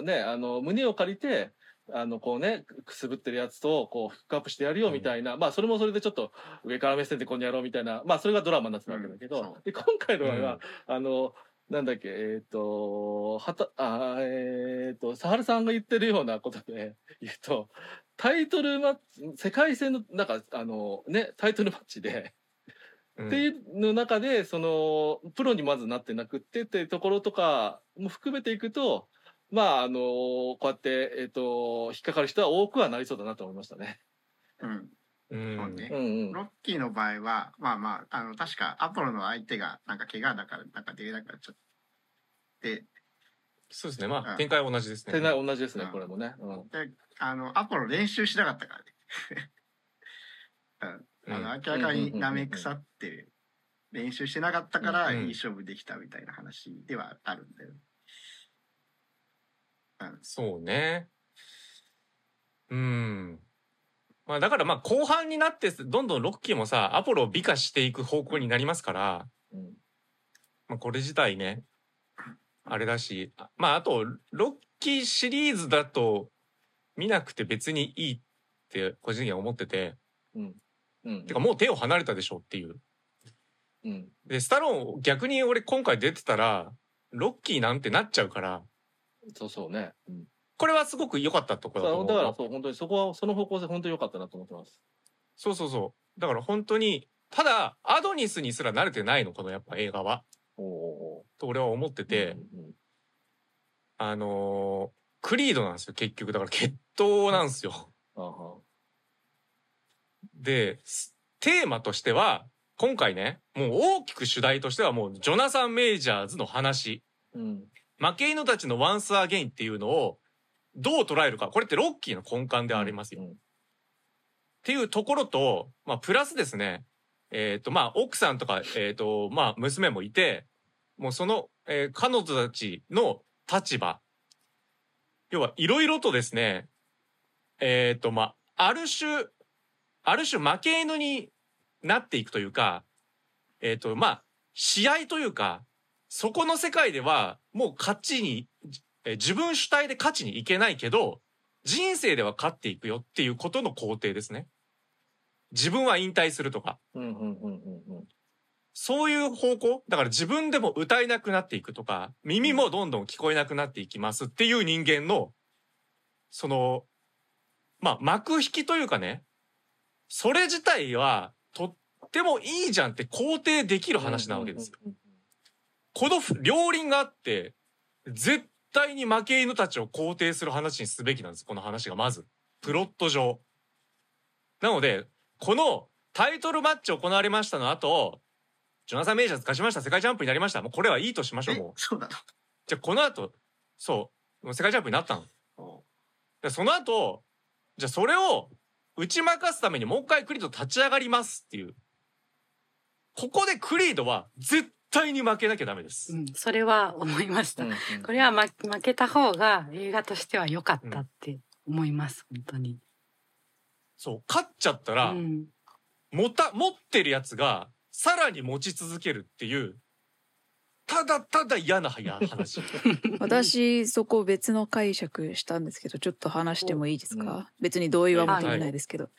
ね、あの、胸を借りて、あの、こうね、くすぶってるやつと、こう、フックアップしてやるよみたいな、まあ、それもそれでちょっと上から目線でこんにやろうみたいな、まあ、それがドラマになってたわけだけど、うん。で、今回の場合は、あの、なんだっけ、えっ、と、はた、あーえっ、と、サハルさんが言ってるようなことで [LAUGHS] 言うと、タイトルマッチ、世界戦の、なんか、あの、ね、タイトルマッチで、うんっていうの中でそのプロにまずなってなくってっていうところとかも含めていくとまああのこうやって、えっと引っかかる人は多くはなりそうだなと思いましたね。うん。うそうんねうんうんロッキーの場合は、まあまあ、あの、確かアポロの相手が、なんか怪我だから、なんか出れなくなっちゃって、そうですねまうんあ展開は同じですね手同じですねうんこれもね。うんで、あの、アポロ練習しなかったからね。[LAUGHS] うん。あの、明らかに舐め腐って、練習してなかったから、うんうんいい勝負できたみたいな話ではあるんだよね。そうね。うん。まあだからまあ後半になってどんどんロッキーもさアポロを美化していく方向になりますから、うんまあ、これ自体ねあれだしあまああとロッキーシリーズだと見なくて別にいいって個人的には思っててうんうんてかもう手を離れたでしょっていう。うんでスタローン逆に俺今回出てたらロッキーなんてなっちゃうからそうそうね。うんこれはすごく良かったところだと思うだからそう本当にそこはその方向性本当に良かったなと思ってます。そうそうそう。だから本当に、ただ、アドニスにすら慣れてないの、このやっぱ映画は。おおと俺は思ってて、うんうんあのークリードなんですよ、結局。だから決闘なんですよ。あはで、すテーマとしては、今回ね、もう大きく主題としてはもう、ジョナサン・メイジャーズの話。うん負け犬たちのワンスアゲインっていうのを、どう捉えるか。これってロッキーの根幹でありますよ。うんっていうところと、まあ、プラスですね、えっ、と、まあ、奥さんとか、えっ、と、まあ、娘もいて、もうその、えー彼女たちの立場。要は、いろいろとですね、えっ、と、まあ、ある種、ある種負け犬になっていくというか、えっ、と、まあ、試合というか、そこの世界では、もう勝ちに、えー自分主体で勝ちにいけないけど、人生では勝っていくよっていうことの肯定ですね。自分は引退するとか。そういう方向？だから自分でも歌えなくなっていくとか、耳もどんどん聞こえなくなっていきますっていう人間の、その、まあ、幕引きというかね、それ自体はとってもいいじゃんって肯定できる話なわけですよ。うんこの両輪があって、絶対に負け犬たちを肯定する話にすべきなんです。この話がまず。プロット上。なので、このタイトルマッチ行われましたの後、ジョナサン・メイジャーズ勝ちました。世界チャンピオンになりました。もうこれはいいとしましょう。えもう。そうなの？じゃあこの後、そう、もう世界チャンピオンになったの。でその後、じゃあそれを打ち負かすためにもう一回クリード立ち上がりますっていう。ここでクリードは絶対に負けなきゃダメです。うん、それは思いました。うんうんこれはま負けた方が映画としては良かったって思います、本当に。そう、勝っちゃったら、うん、持た、持ってるやつが、さらに持ち続けるっていう、ただただ嫌な話。[LAUGHS] 私そこ別の解釈したんですけどちょっと話してもいいですか、別に同意は求めないですけど、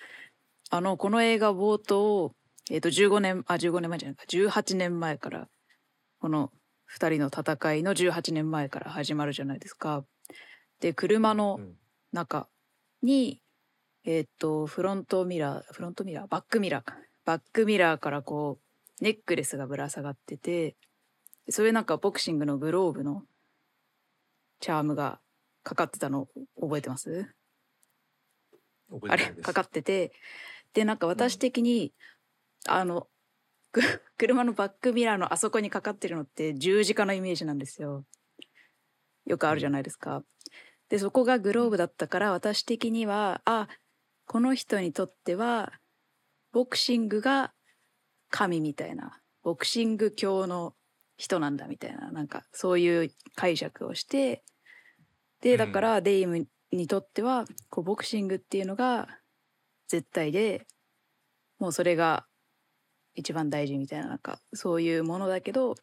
あのこの映画冒頭えっ、と15年あ15年前じゃないか。18年前からこの2人の戦いの18年前から始まるじゃないですか。で車のうん。中に、えっ、とフロントミラーフロントミラー？バックミラーか。バックミラーからこうネックレスがぶら下がっててそれなんかボクシングのグローブのチャームがかかってたの覚えてます。あれかかってて。でなんか私的に、あのく車のバックミラーのあそこにかかってるのって十字架のイメージなんですよ。よくあるじゃないですか。でそこがグローブだったから私的にはあこの人にとってはボクシングが神みたいな。ボクシング教の人なんだみたいななんかそういう解釈をしてでだからデイムにとってはこうボクシングっていうのが絶対でもうそれが一番大事みたいななんかそういうものだけど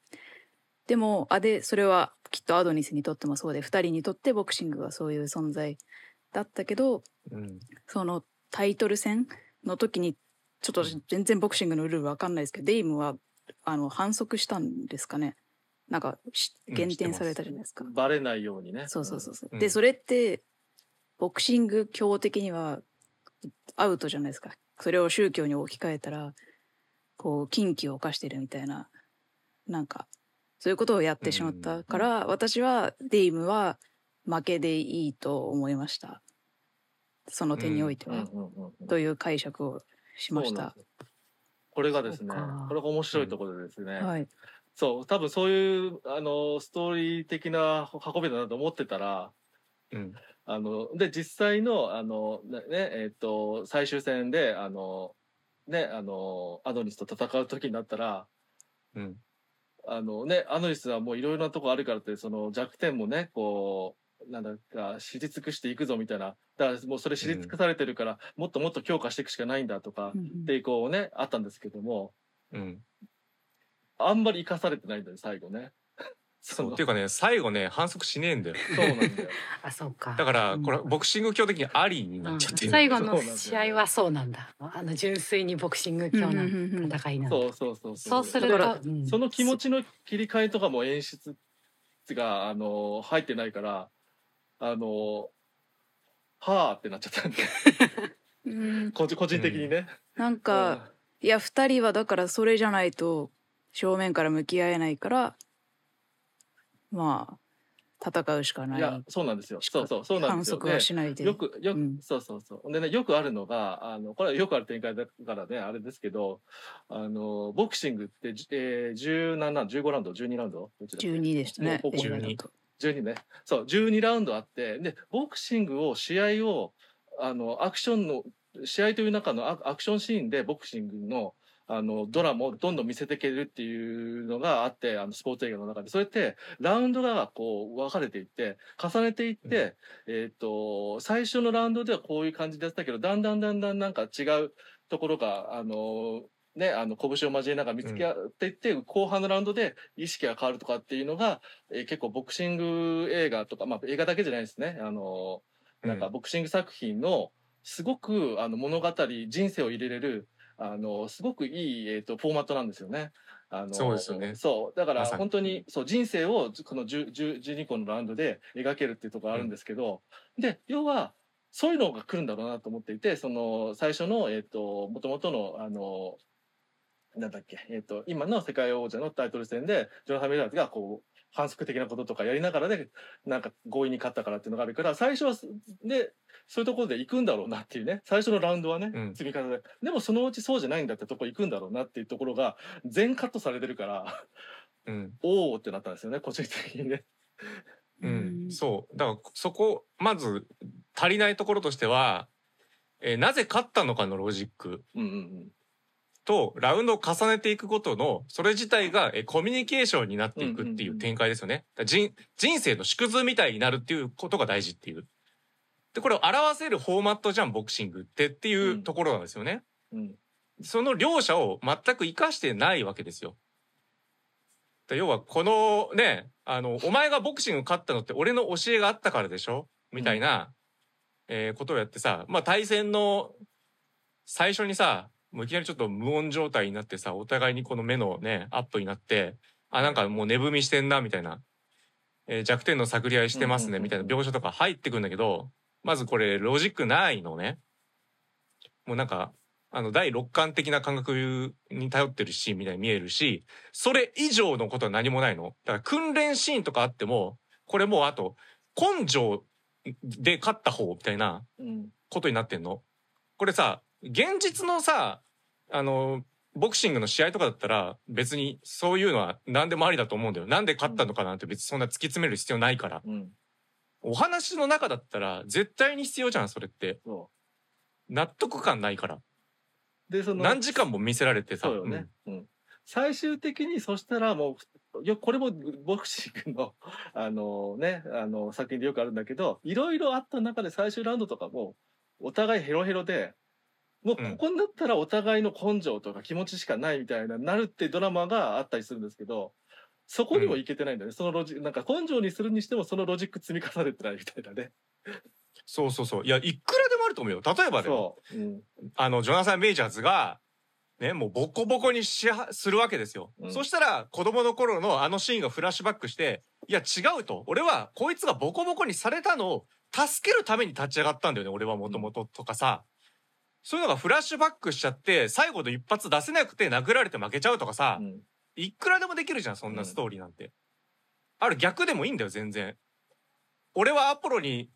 でもあでそれはきっとアドニスにとってもそうで2人にとってボクシングはそういう存在だったけどうん。そのタイトル戦の時にちょっと私全然ボクシングのルールわかんないですけどデイムはあの反則したんですかねなんか減点されたじゃないですか。バレないようにね。そうそうそうそう。うんでそれってボクシング教的にはアウトじゃないですか。それを宗教に置き換えたらこう禁忌を犯してるみたいななんかそういうことをやってしまったから、私はデイムは負けでいいと思いました。その点においては、という解釈をしましたこれがですねこれが面白いところでですね、はい。そう、多分そういう、あの、ストーリー的な運びだなと思ってたら、うん。あの、で、実際の、あの、ね、えっ、と、最終戦で、あの、ね、あの、アドニスと戦う時になったら、うん。あのね、アドニスはもういろいろなとこあるからって、その弱点もね、こう、なんだか、知り尽くしていくぞみたいな。だからもうそれ知り尽くされてるから、もっともっと強化していくしかないんだとか、うんうんで、こうね、あったんですけども、うん。あんまり生かされてないんだよ、最後ね。[LAUGHS] そそう。のっていうかね、最後ね、反則しねえんだよ。そうなんだよ。[LAUGHS] あそうかだから、うんこれ、ボクシング教的にありになっちゃってる。最後の試合はそうなんだあの純粋にボクシング教の戦いなんだ、そうそうそうそうするだからと、うんその気持ちの切り替えとかも演出が、あの、入ってないから、あの、はあってなっちゃったんで、うん。個人個人的にね。なんか、いや2人はだからそれじゃないと正面から向き合えないからまあ戦うしかない。うんいや、そうなんですよ。そうそう、そうなんですよ。反則はしないで。よく、よく、うん。そうそうそう。でね、よくあるのが、あの、これはよくある展開だからね、あれですけど、あの、ボクシングって、じえー、17ラウンド、15ラウンド、12ラウンド？どっちだっけ？12でしたね。もう映画だと12ね。そう、12ラウンドあって、で、ボクシングを、試合を、あの、アクションの試合という中のアアクションシーンでボクシングのあのドラマをどんどん見せていけるっていうのがあってあのスポーツ映画の中でそれってラウンドがこう分かれていって重ねていって、えっ、と最初のラウンドではこういう感じでやってたけどだんだんだんだんなんか違うところがあのね、あの拳を交えながら見つけ合っていって、後半のラウンドで意識が変わるとかっていうのが、えー結構ボクシング映画とか、まあ映画だけじゃないですね。あの、なんかボクシング作品のすごくあの物語、人生を入れれる、あの、すごくいい、えっ、と、フォーマットなんですよね。あのそうですよねそう。だから本当に、そう、人生をこの10 10 12個のラウンドで描けるっていうところあるんですけど、で、要は、そういうのが来るんだろうなと思っていて、その、最初の、えっ、と、もともとの、あの、なんだっけ、えっ、と、今の世界王者のタイトル戦で、ジョナサン・メダーズがこう、反則的なこととかやりながらで、なんか強引に勝ったからっていうのがあるから、最初はす、で、そういうところで行くんだろうなっていうね、最初のラウンドはね、うん。積み重ねで。でもそのうちそうじゃないんだってとこ行くんだろうなっていうところが、全カットされてるから、うん。おーってなったんですよね、個人的にね。うん、そう。だからそこまず足りないところとしては、えーなぜ勝ったのかのロジック。うんうんとラウンドを重ねていくことのそれ自体がえーコミュニケーションになっていくっていう展開ですよね。人人生の縮図みたいになるっていうことが大事っていう。でこれを表せるフォーマットじゃんボクシングってっていうところなんですよね。うん。うん。その両者を全く活かしてないわけですよ。で要はこのねあのお前がボクシング勝ったのって俺の教えがあったからでしょ？みたいな、えーことをやってさまあ対戦の最初にさもういきなりちょっと無音状態になってさお互いにこの目のねアップになってあなんかもう寝踏みしてんなみたいな、えー弱点の探り合いしてますねみたいな。描写とか入ってくるんだけどまずこれロジックないのね。もうなんかあの第六感的な感覚に頼ってるシーンみたいに見えるしそれ以上のことは何もないの。だから訓練シーンとかあってもこれもうあと根性で勝った方みたいなうん。ことになってんの。これさ現実のさあのボクシングの試合とかだったら別にそういうのは何でもありだと思うんだよなんで勝ったのかなんて別にそんな突き詰める必要ないからうん。お話の中だったら絶対に必要じゃんそれってそ納得感ないからう。で、その、何時間も見せられてさそうよね。うん。最終的にそしたらもう、よこれもボクシングの、[LAUGHS] あのね、あの、作品でよくあるんだけど、いろいろあった中で最終ラウンドとかも、お互いヘロヘロで、もうここになったらお互いの根性とか気持ちしかないみたいな、なるってドラマがあったりするんですけど、そこにもいけてないんだよね。そのロジなんか根性にするにしてもそのロジック積み重ねてないみたいなね。そうそうそういやいくらでもあると思うよ例えばでもそう。うん。あのジョナサン・メイジャーズがねもうボコボコにしはするわけですよ、うんそしたら子供の頃のあのシーンがフラッシュバックしていや違うと俺はこいつがボコボコにされたのを助けるために立ち上がったんだよね俺はもともととかさ、そういうのがフラッシュバックしちゃって最後の一発出せなくて殴られて負けちゃうとかさ、うん。いくらでもできるじゃんそんなストーリーなんて、ある逆でもいいんだよ全然。俺はアポロに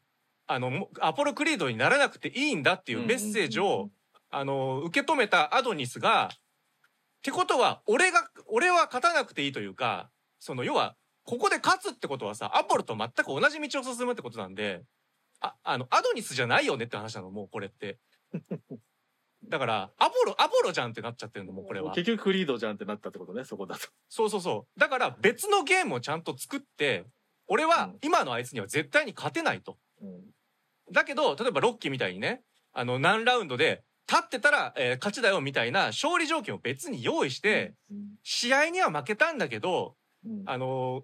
あのもアポロクリードにならなくていいんだっていうメッセージを、あの受け止めたアドニスがってことは俺が俺は勝たなくていいというかその要はここで勝つってことはさアポロと全く同じ道を進むってことなんでああのアドニスじゃないよねって話なのもうこれって [LAUGHS] だからアポロアポロじゃんってなっちゃってるのもうこれは。結局クリードじゃんってなったってことね、そこだと。そうそうそう。だから別のゲームをちゃんと作って俺はうん。今のあいつには絶対に勝てないと。うん。だけど例えばロッキーみたいにねあの何ラウンドで勝ってたら、えー勝ちだよみたいな勝利条件を別に用意して、うん、試合には負けたんだけどうん、あのー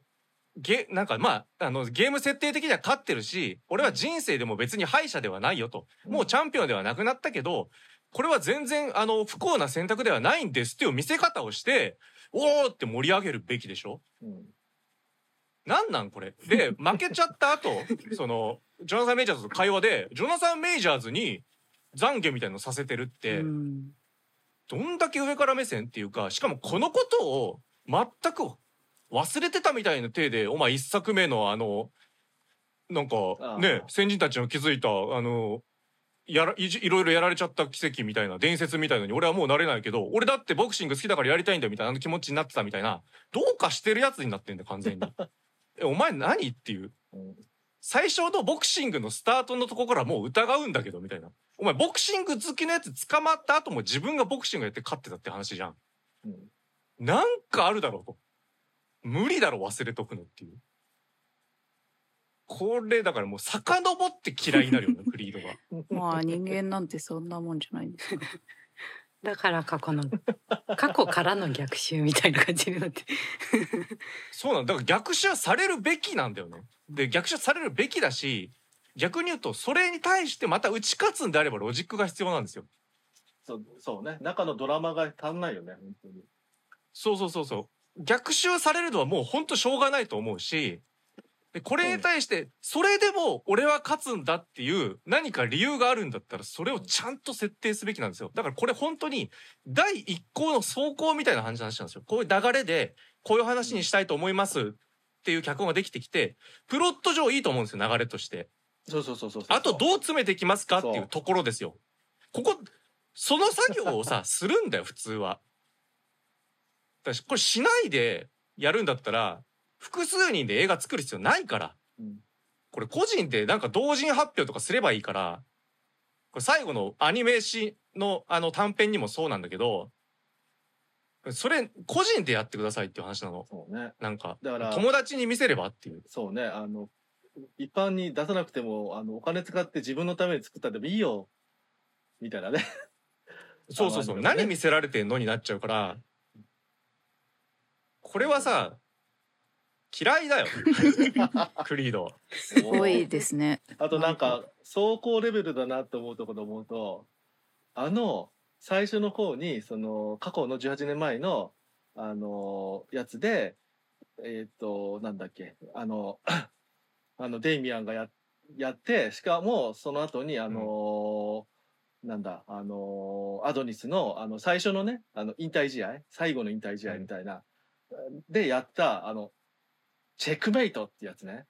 ゲなんかまああのゲーム設定的には勝ってるし俺は人生でも別に敗者ではないよと。もうチャンピオンではなくなったけどこれは全然あの不幸な選択ではないんですっていう見せ方をしておーって盛り上げるべきでしょ？うん。なんなんこれ？で負けちゃった後 [LAUGHS] そのジョナサン・メイジャーズと会話でジョナサン・メイジャーズに懺悔みたいのさせてるって、うん。どんだけ上から目線っていうかしかもこのことを全く忘れてたみたいな体でお前一作目のあのなんかね先人たちの気づいたあのやらいじいろいろやられちゃった奇跡みたいな伝説みたいのに俺はもうなれないけど俺だってボクシング好きだからやりたいんだよみたいな気持ちになってたみたいなどうかしてるやつになってんだよ完全に。[LAUGHS] えお前何っていう。うん。最初のボクシングのスタートのとこからもう疑うんだけどみたいな。お前ボクシング好きのやつ捕まった後も自分がボクシングやって勝ってたって話じゃん。うん。なんかあるだろうと無理だろ忘れとくのっていう。これだからもう遡って嫌いになるよねク [LAUGHS] リードが。まあ人間なんてそんなもんじゃないんですか。[LAUGHS] だから過去の過去からの逆襲みたいな感じになって。そうなんだ。から逆襲されるべきなんだよね。で逆襲されるべきだし逆に言うとそれに対してまた打ち勝つんであればロジックが必要なんですよ。そうそうね。中のドラマが足んないよね本当に。そうそうそうそう逆襲されるのはもうほんとしょうがないと思うしでこれに対してそれでも俺は勝つんだっていう何か理由があるんだったらそれをちゃんと設定すべきなんですよ。だからこれ本当に第一項の走行みたいな話なんですよ。こういう流れでこういう話にしたいと思いますっていう脚本ができてきてプロット上いいと思うんですよ流れとして。そうそうそうそうあとどう詰めていきますかっていう。ところですよ。ここその作業をさ [LAUGHS] するんだよ普通はだしこれしないでやるんだったら複数人で映画作る必要ないから。うん。これ個人でなんか同人発表とかすればいいからこれ最後のアニメ史のあの短編にもそうなんだけどそれ個人でやってくださいっていう話なの。そうね。なんかだから友達に見せればっていう。そうね。あの一般に出さなくてもあのお金使って自分のために作ったでもいいよ。みたいなね。そうそうそう、[LAUGHS] 何見せられてんのになっちゃうからこれはさ嫌いだよ。[LAUGHS] クリード。すごいですね。あとなんか走行レベルだなと思うところ思うとあの最初の方にその過去の18年前のあのやつでえっ、となんだっけあのあのデイミアンがややってしかもその後にあの、なんだあのアドニスのあの最初のねあの引退試合最後の引退試合みたいな、でやったあのチェックメイトってやつね。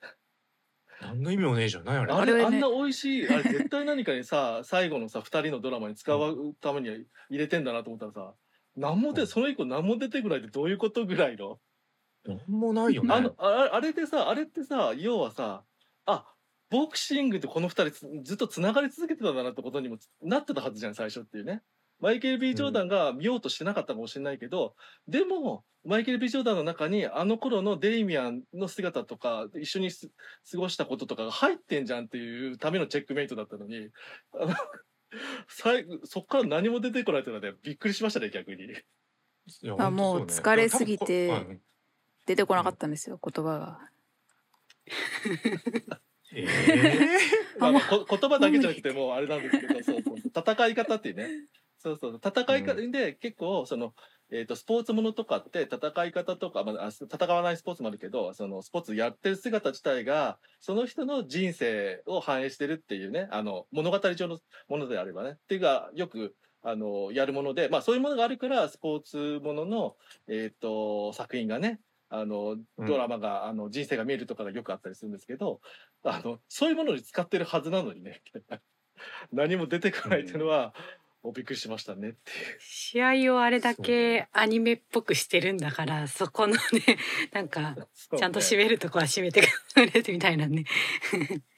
何の意味もねえじゃん何あれあれ、あれねあんな美味しい、あれ [LAUGHS] 絶対何かにさ、最後のさ、二人のドラマに使うためには入れてんだなと思ったらさ、何もで、うんそれ以降何も出てこないってどういうことぐらいの？何もないよねあの、ああれでさ、あれってさ、要はさ、あ、ボクシングってこの二人つずっと繋がり続けてたんだなってことにもなってたはずじゃん、最初っていうね。マイケル・ B・ ジョーダンが見ようとしてなかったかもしれないけど、でも、マイケル・ B・ ジョーダンの中にあの頃のデイミアンの姿とか、一緒にす過ごしたこととかが入ってんじゃんっていうためのチェックメイトだったのに、最後そっから何も出てこないっていうのはね、びっくりしましたね、逆に。あもう疲れすぎて出てこなかったんですよ、言葉が。[LAUGHS] うんえまあ、まあこ言葉だけじゃなくてもうあれなんですけど、そうそう。戦い方っていうね。そうそう。戦い方で結構その、えー、とスポーツものとかって戦い方とか、まあ、あ戦わないスポーツもあるけどそのスポーツやってる姿自体がその人の人生を反映してるっていうねあの物語上のものであればね。っていうかよくあのやるもので、まあ、そういうものがあるからスポーツものの、えー、と作品がねあのうん。ドラマが、あの人生が見えるとかがよくあったりするんですけどあのそういうものに使ってるはずなのにね何も出てこないっていうのは、もうびっくりしましたねっていう。試合をあれだけアニメっぽくしてるんだからそこのね [LAUGHS] なんかちゃんと締めるとこは締めてくれてみたいなね。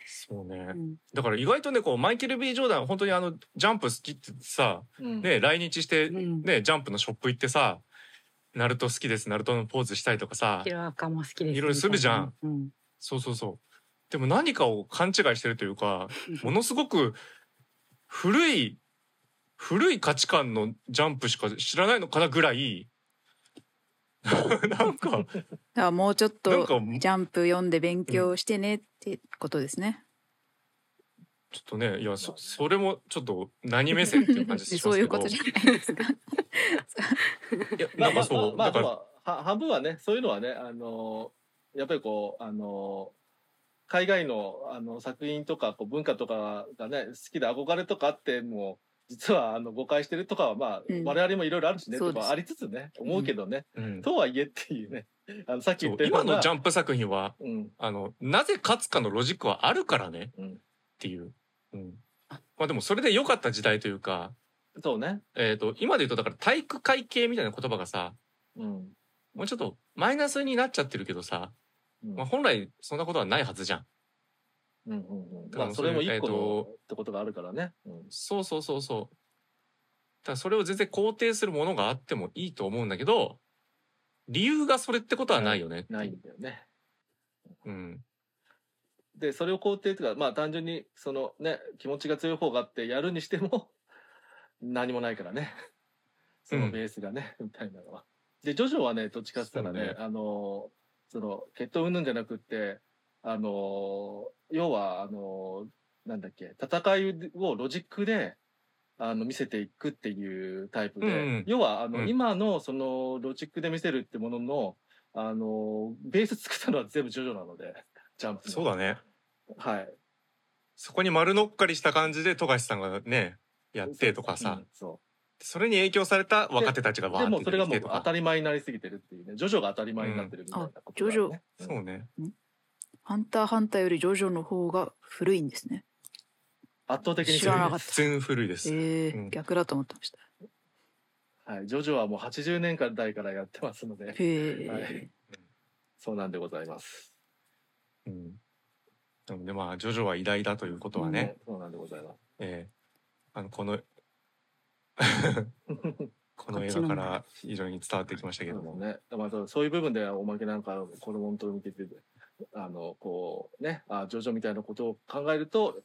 そうね。うん。だから意外とねこうマイケル・ B・ ジョーダン本当にあのジャンプ好きってさうん。ね来日してうん。ねジャンプのショップ行ってさ「ナルト好きですナルトのポーズしたりとかさヒロアカも好きです。いろいろするじゃん。そうそうそう。でも何かを勘違いしてるというかものすごく古い古い価値観のジャンプしか知らないのかなぐらい [LAUGHS] なんかだからもうちょっなんとかジャンプ読んで勉強してねってことですね。ちょっとねいやそそれもちょっと何目線っていう感じしますけど [LAUGHS] そういうことじゃないですか。[LAUGHS] いやまあまあなんかそうまあまあだからまあは半分はねそういうのはねあのやっぱりこうあの海外のあの作品とかこう文化とかがね好きで憧れとかあっても実はあの誤解してるとかはまあ、うん。我々もいろいろあるしね。とかありつつね思うけどね、うん。とはいえっていうね。あのさっき言った今のジャンプ作品はうん。あのなぜ勝つかのロジックはあるからね。うん。っていう、うん、まあでもそれで良かった時代というか、そうね。えー、と今で言うとだから体育会系みたいな言葉がさうん、もうちょっとマイナスになっちゃってるけどさ、うん。まあ、本来そんなことはないはずじゃん。うんうんうん。まあそれも一個のってことがあるからね。うんそうそうそうそう。だそれを全然肯定するものがあってもいいと思うんだけど、理由がそれってことはないよね。ないんだよね。うん。でそれを肯定というかまあ単純にそのね気持ちが強い方があってやるにしても [LAUGHS] 何もないからねそのベースがね、[LAUGHS] みたいなのは。でジョジョはねどっちかって言ったらねねあのその血統云々じゃなくってあの要はあのなんだっけ戦いをロジックであの見せていくっていうタイプで、うんうん。要はあの、うん。今のそのロジックで見せるってもののあのベース作ったのは全部ジョジョなので [LAUGHS] ジャンプの。そうだね。はい。そこに丸乗っかりした感じで富樫さんがね、やってとかさ。うん、そそれに影響された若手たちがうわーってでもそれがも。う当たり前になりすぎてるっていうね。ジョジョが当たり前になってるみたいなことね、うん。そうね。ハンターハンターよりジョジョの方が古いんですね。圧倒的に知らなかっ普通に古いです。ええうん。逆だと思ってました。はい、ジョジョはもう80年間代からやってますので。へえ、はい。そうなんでございます。うん。なのでまあ、ジョジョは偉大だということはね、そうなんでございます。えー。あの、この、[LAUGHS] この映画から非常に伝わってきましたけども。ね、まあ、そうそういう部分ではおまけなんか子供と見ててあのこうねあジョジョみたいなことを考えると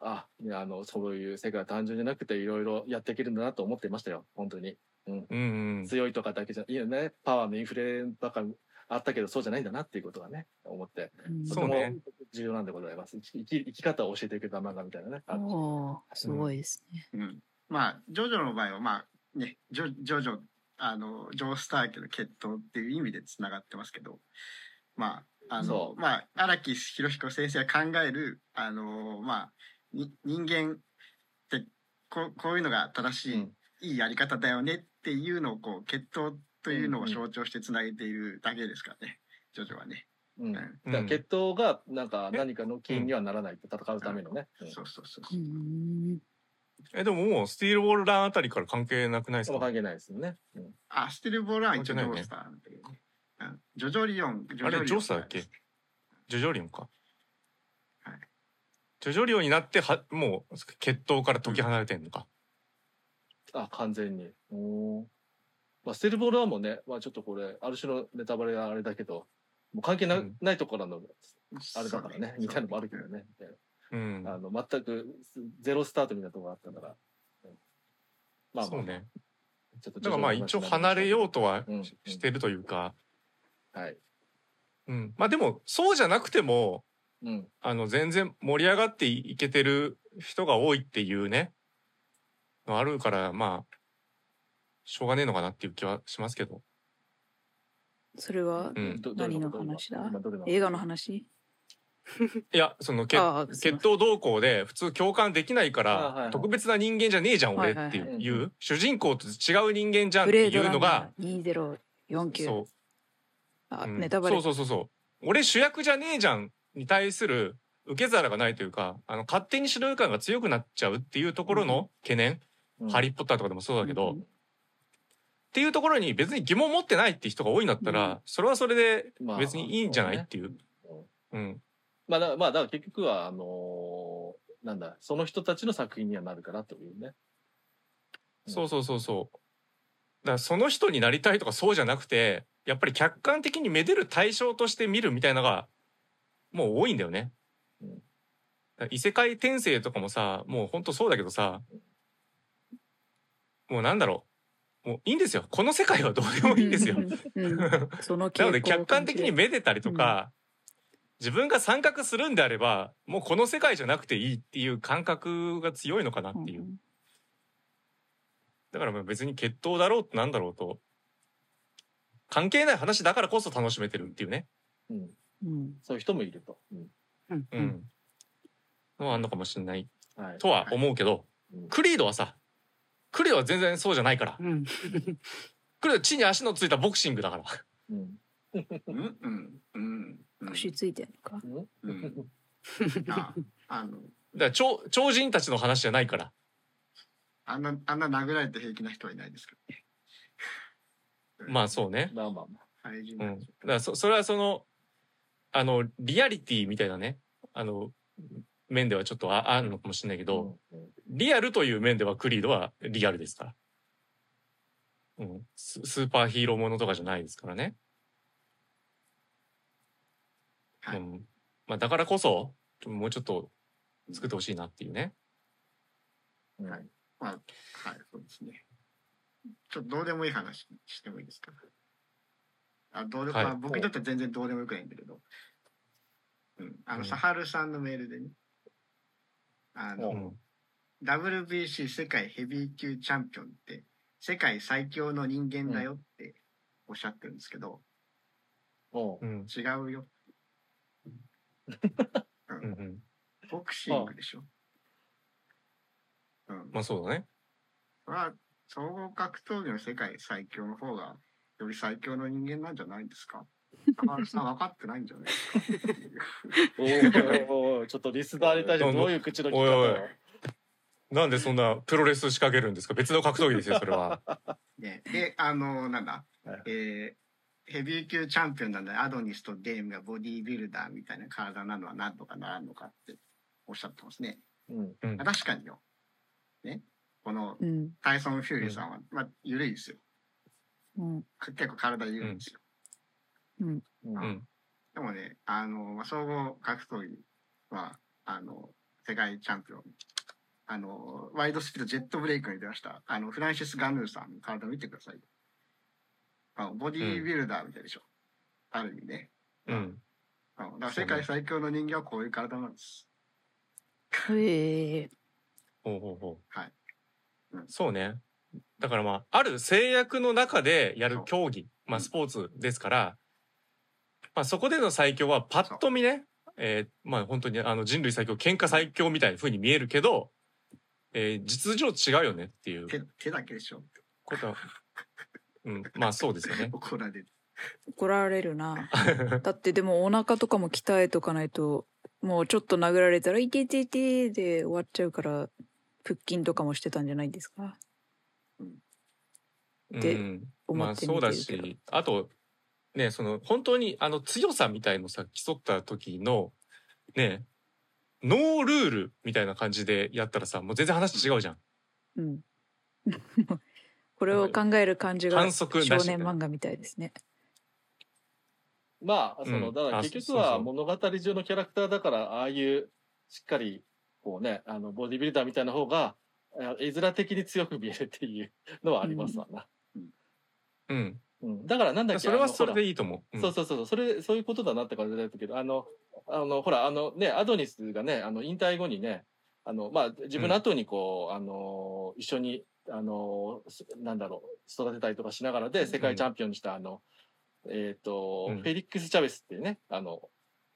ああのそういう世界は単純じゃなくていろいろやっていけるんだなと思っていましたよ本当に。うん。うん。強いとかだけじゃいいよねパワーのインフレばっかあったけどそうじゃないんだなっていうことがね思って。うん。そうね。とても重要なんでございます。生き生き方を教えてくれた漫画みたいなねあおーすごいですね。うん、まあジョジョの場合はまあねジョジョジョあのジョースター家の血統っていう意味でつながってますけどまああのそう。まあ荒木博彦先生が考えるあのまあに人間ってこうこういうのが正しい、うん。いいやり方だよねっていうのをこう血統というのを象徴してつなげているだけですからね、ジョジョはね。うん、だうん。から血統がなんか何かの金にはならないって戦うためのね、う。んそう。そう。そう。え、でももう、スティールボールランあたりから関係なくないですか？関係ないですよね。うん。あスティルボールは一応ジ関係ないね。ョースターなんだけどね。うんジョジョリオン、ジあれリオンジョースだっけ？ジョジョリオンか？はいジョジョリオンになっては、もう、血統から解き離れてんのか？あ、完全に。おーまあ、ステルボールはもうね、まあちょっとこれ、ある種のネタバレがあれだけど、もう関係な,、うんないところの、あれだからね、みたいなのもあるけどね。みたいうん。なあの、全くゼロスタートみたいなところがあったから。うんまあ、まあ、そうね。ちょっとだからまあ一応離れようとはうんししてるというか、はい。うん。まあでも、そうじゃなくても、うん。あの、全然盛り上がっていけてる人が多いっていうね、のあるから、まあ、しょうがねえのかなっていう気はしますけど。それは何の話だ？映画の話？いや、その血、ああすい血ません統動向で普通共感できないかあはいはらい、特別な人間じゃねえじゃん、俺ってはいはいい。うう、主人公と違う人間じゃんっブていうのが、ー2049そう。ネタバレ。そうそうそうそう。俺主役じゃねえじゃんに対する受け皿がないというかあの勝手に主導感が強くなっちゃうっていうところの懸念、うん。ハリー・ポッターとかでもそうだけど、うんっていうところに別に疑問持ってないって人が多いんだったら、うん。それはそれでまあ別にいいんじゃない、っていう。うん、まあ、だまあ、だから結局は、あのーなんだ、その人たちの作品にはなるからというね。うん。そうそうそうそう。だからその人になりたいとかそうじゃなくてやっぱり客観的にめでる対象として見るみたいなのがもう多いんだよね。異世界転生とかもさもうほんとそうだけどさもうなんだろうもういいんですよこの世界はどうでもいいんですよ。うんなので客観的にめでたりとか、自分が参画するんであればもうこの世界じゃなくていいっていう感覚が強いのかなっていう。じるだからまあ別に決闘だろうとなんだろうと関係ない話だからこそ楽しめてるっていうね。うん。うんそういう人もいると。うん。うんう。ん。のはあんのかもしれないはい。とは思うけど、うんクリードはさ、クリードは全然そうじゃないから。うん。[LAUGHS] クリードは地に足のついたボクシングだから。うん。うんうんうんうん腰ついてるのか？うんうん [LAUGHS] ああのだから超超人たちの話じゃないから。あんなあんな殴られて平気な人はいないですからね。まあそうね。まあまあまあ。廃人うん。だからそそれはその、あの、リアリティみたいなね。あの、面ではちょっとああるのかもしれないけど、うんリアルという面ではクリードはリアルですから。うん、ススーパーヒーローものとかじゃないですからね。はいうんまあ、だからこそもうちょっと作ってほしいなっていうね。うんはいまあ、はい、そうですね。ちょっとどうでもいい話してもいいですか？あどうで、はいまあ、僕にとっては全然どうでもよくないんだけど、うん、あの、うんサハルさんのメールでね、あの、うん、WBC 世界ヘビー級チャンピオンって世界最強の人間だよっておっしゃってるんですけど、おううん、違うよ。[LAUGHS] うん。ボクシングでしょ。うん。まあそうだね。それは総合格闘技の世界最強の方がより最強の人間なんじゃないんですか？高橋さん分かってないんじゃないですかおうおちょっとリスナーに対してどういう口の利き方なんでそんなプロレス仕掛けるんですか？別の格闘技ですよ、それは。[LAUGHS] ね、で、あの、なんだ、はい。えーヘビー級チャンピオンなんで、アドニスとデームがボディービルダーみたいな体なのは何とかならんのかっておっしゃってますね。うん。うん。あ確かによ。ね。このうん。タイソン・フューリーさんは、まあ、緩いですよ。うん。か結構体緩いんですよ。うん。うんうん。でもね、あの、まあ、総合格闘技は、あの、世界チャンピオン。あの、ワイドスピードジェットブレイクに出ました。あの、フランシス・ガヌーさんの体見てください。あのボディービルダーみたいでしょ。ある意味ね。うん。だから世界最強の人間はこういう体なんです。へえ。ほうほうほう。はいうんそうね。だからまあ、ある制約の中でやる競技、まあスポーツですから、まあそこでの最強はパッと見ね、えーまあ本当にあの人類最強、喧嘩最強みたいな風に見えるけど、えー実情違うよねっていう手手だけでしょ。ことは、うん、まあそうですよね。[LAUGHS] 怒られる。怒られるな。[LAUGHS] だってでもお腹とかも鍛えとかないと、もうちょっと殴られたら、いていていてで終わっちゃうから、腹筋とかもしてたんじゃないですか？ってうん、思まあそうだって見てるけどし、あと、ね、その本当にあの強さみたいのさ、競った時の、ね、ノールールみたいな感じでやったらさ、もう全然話違うじゃん。うん。[LAUGHS] これを考える感じが少年漫画みたいですね。まあその、うんだからあ結局そうそうは物語上のキャラクターだからああいうしっかりこうねあのボディビルダーみたいな方があ絵面的に強く見えるっていうのはありますわな、うん。うん。だからなんだっけそれはそれでいいと思う。うん。そうそうそうそれそういうことだなって感じだったけどあのあのほらあのねアドニスがねあの引退後にねあのまあ自分の後にこう、あの一緒にあのすなんだろう育てたりとかしながらで世界チャンピオンにしたあの、えっ、と、うん。フェリックス・チャベスっていうねあの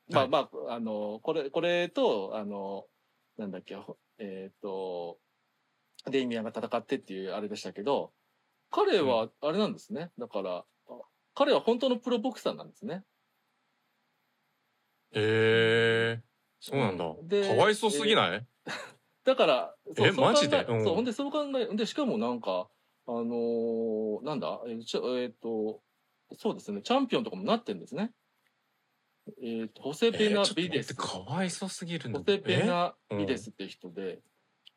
まあまああのこれこれとあのなんだっけほえっ、とデイミアンが戦ってっていうあれでしたけど彼はあれなんですね、だからあ彼は本当のプロボクサーなんですね。へえ、そうなんだ。でかわいそうすぎない？だから、そうえそう考マジで？うんそう、ほんで、そう考え、で、しかもなんか、あのーなんだ、えーちょえっ、と、そうですね、チャンピオンとかもなってるんですね。えっ、と、ホセペナ・ビデス。待ってかわいそうすぎるんだホセペナ・え？ビデスって人で、っ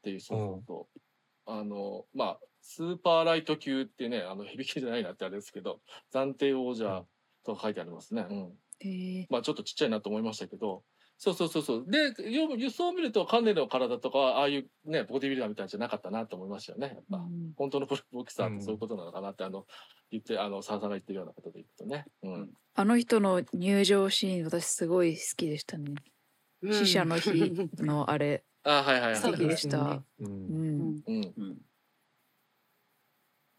ていう、そうそう。あの、まあ、スーパーライト級ってね、あの、響きじゃないなってあれですけど、[LAUGHS] 暫定王者と書いてありますね。うん。へえ。まあちょっとちっちゃいなと思いましたけど、そうそうそうそう。で、よ輸送を見るとカネの体とかは、ああいうね、ボディビルダーみたいなんじゃなかったなと思いましたよね。やっぱ、うん本当のプロボクサーってそういうことなのかなって、あの、言って、あの、沢さんが言ってるようなことで言うとね。うん。あの人の入場シーン、私すごい好きでしたね。死者の日のあれ、[LAUGHS] あはいはいはい。素敵でした。そうんん。うん。うん。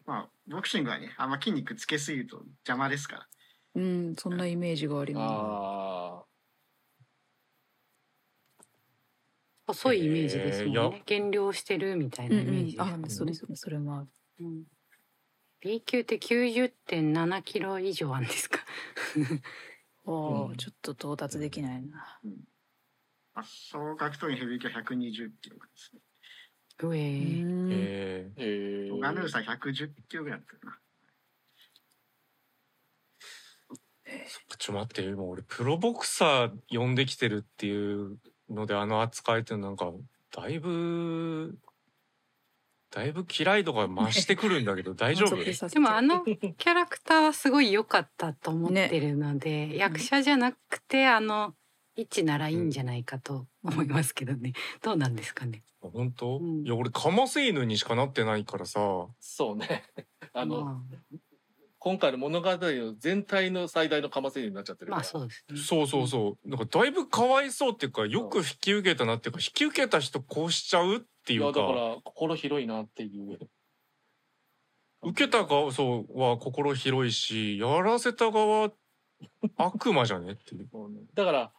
まあ、ボクシングはね、あんま筋肉つけすぎると邪魔ですから。うん、そんなイメージがありまああ。細いイメージですもんえーいやね。減量してるみたいなんイメージですよね。、そうですね。それもある。うん B 級って90.7キロ以上あるんですか？[LAUGHS] ああ、うんちょっと到達できないな。まあ、総格闘技ヘビー級は120キロですね。うえうー。ん。えへえ。ガヌーさん110キロぐらいだったかな。ーちょっと待って今俺プロボクサー呼んできてるっていうのであの扱いってなんかだいぶだいぶ嫌い度が増してくるんだけど [LAUGHS] 大丈夫？でもあの [LAUGHS] キャラクターはすごい良かったと思ってるので、役者じゃなくてあの位置ならいいんじゃないかと思いますけどね。どうなんですかね？本当、うん。いや俺カマセイヌにしかなってないからさ。そうね。[LAUGHS] あの、ま今回の物語の全体の最大のかませになっちゃってあ、まるから。あそうですね。そうそうそう。なんかだいぶかわいそうっていうかよく引き受けたなっていうか引き受けた人こうしちゃうっていいや、うかだから、心広いなっていう。受けた側そうは心広いしやらせた側悪魔じゃねっていう。そうね。だから、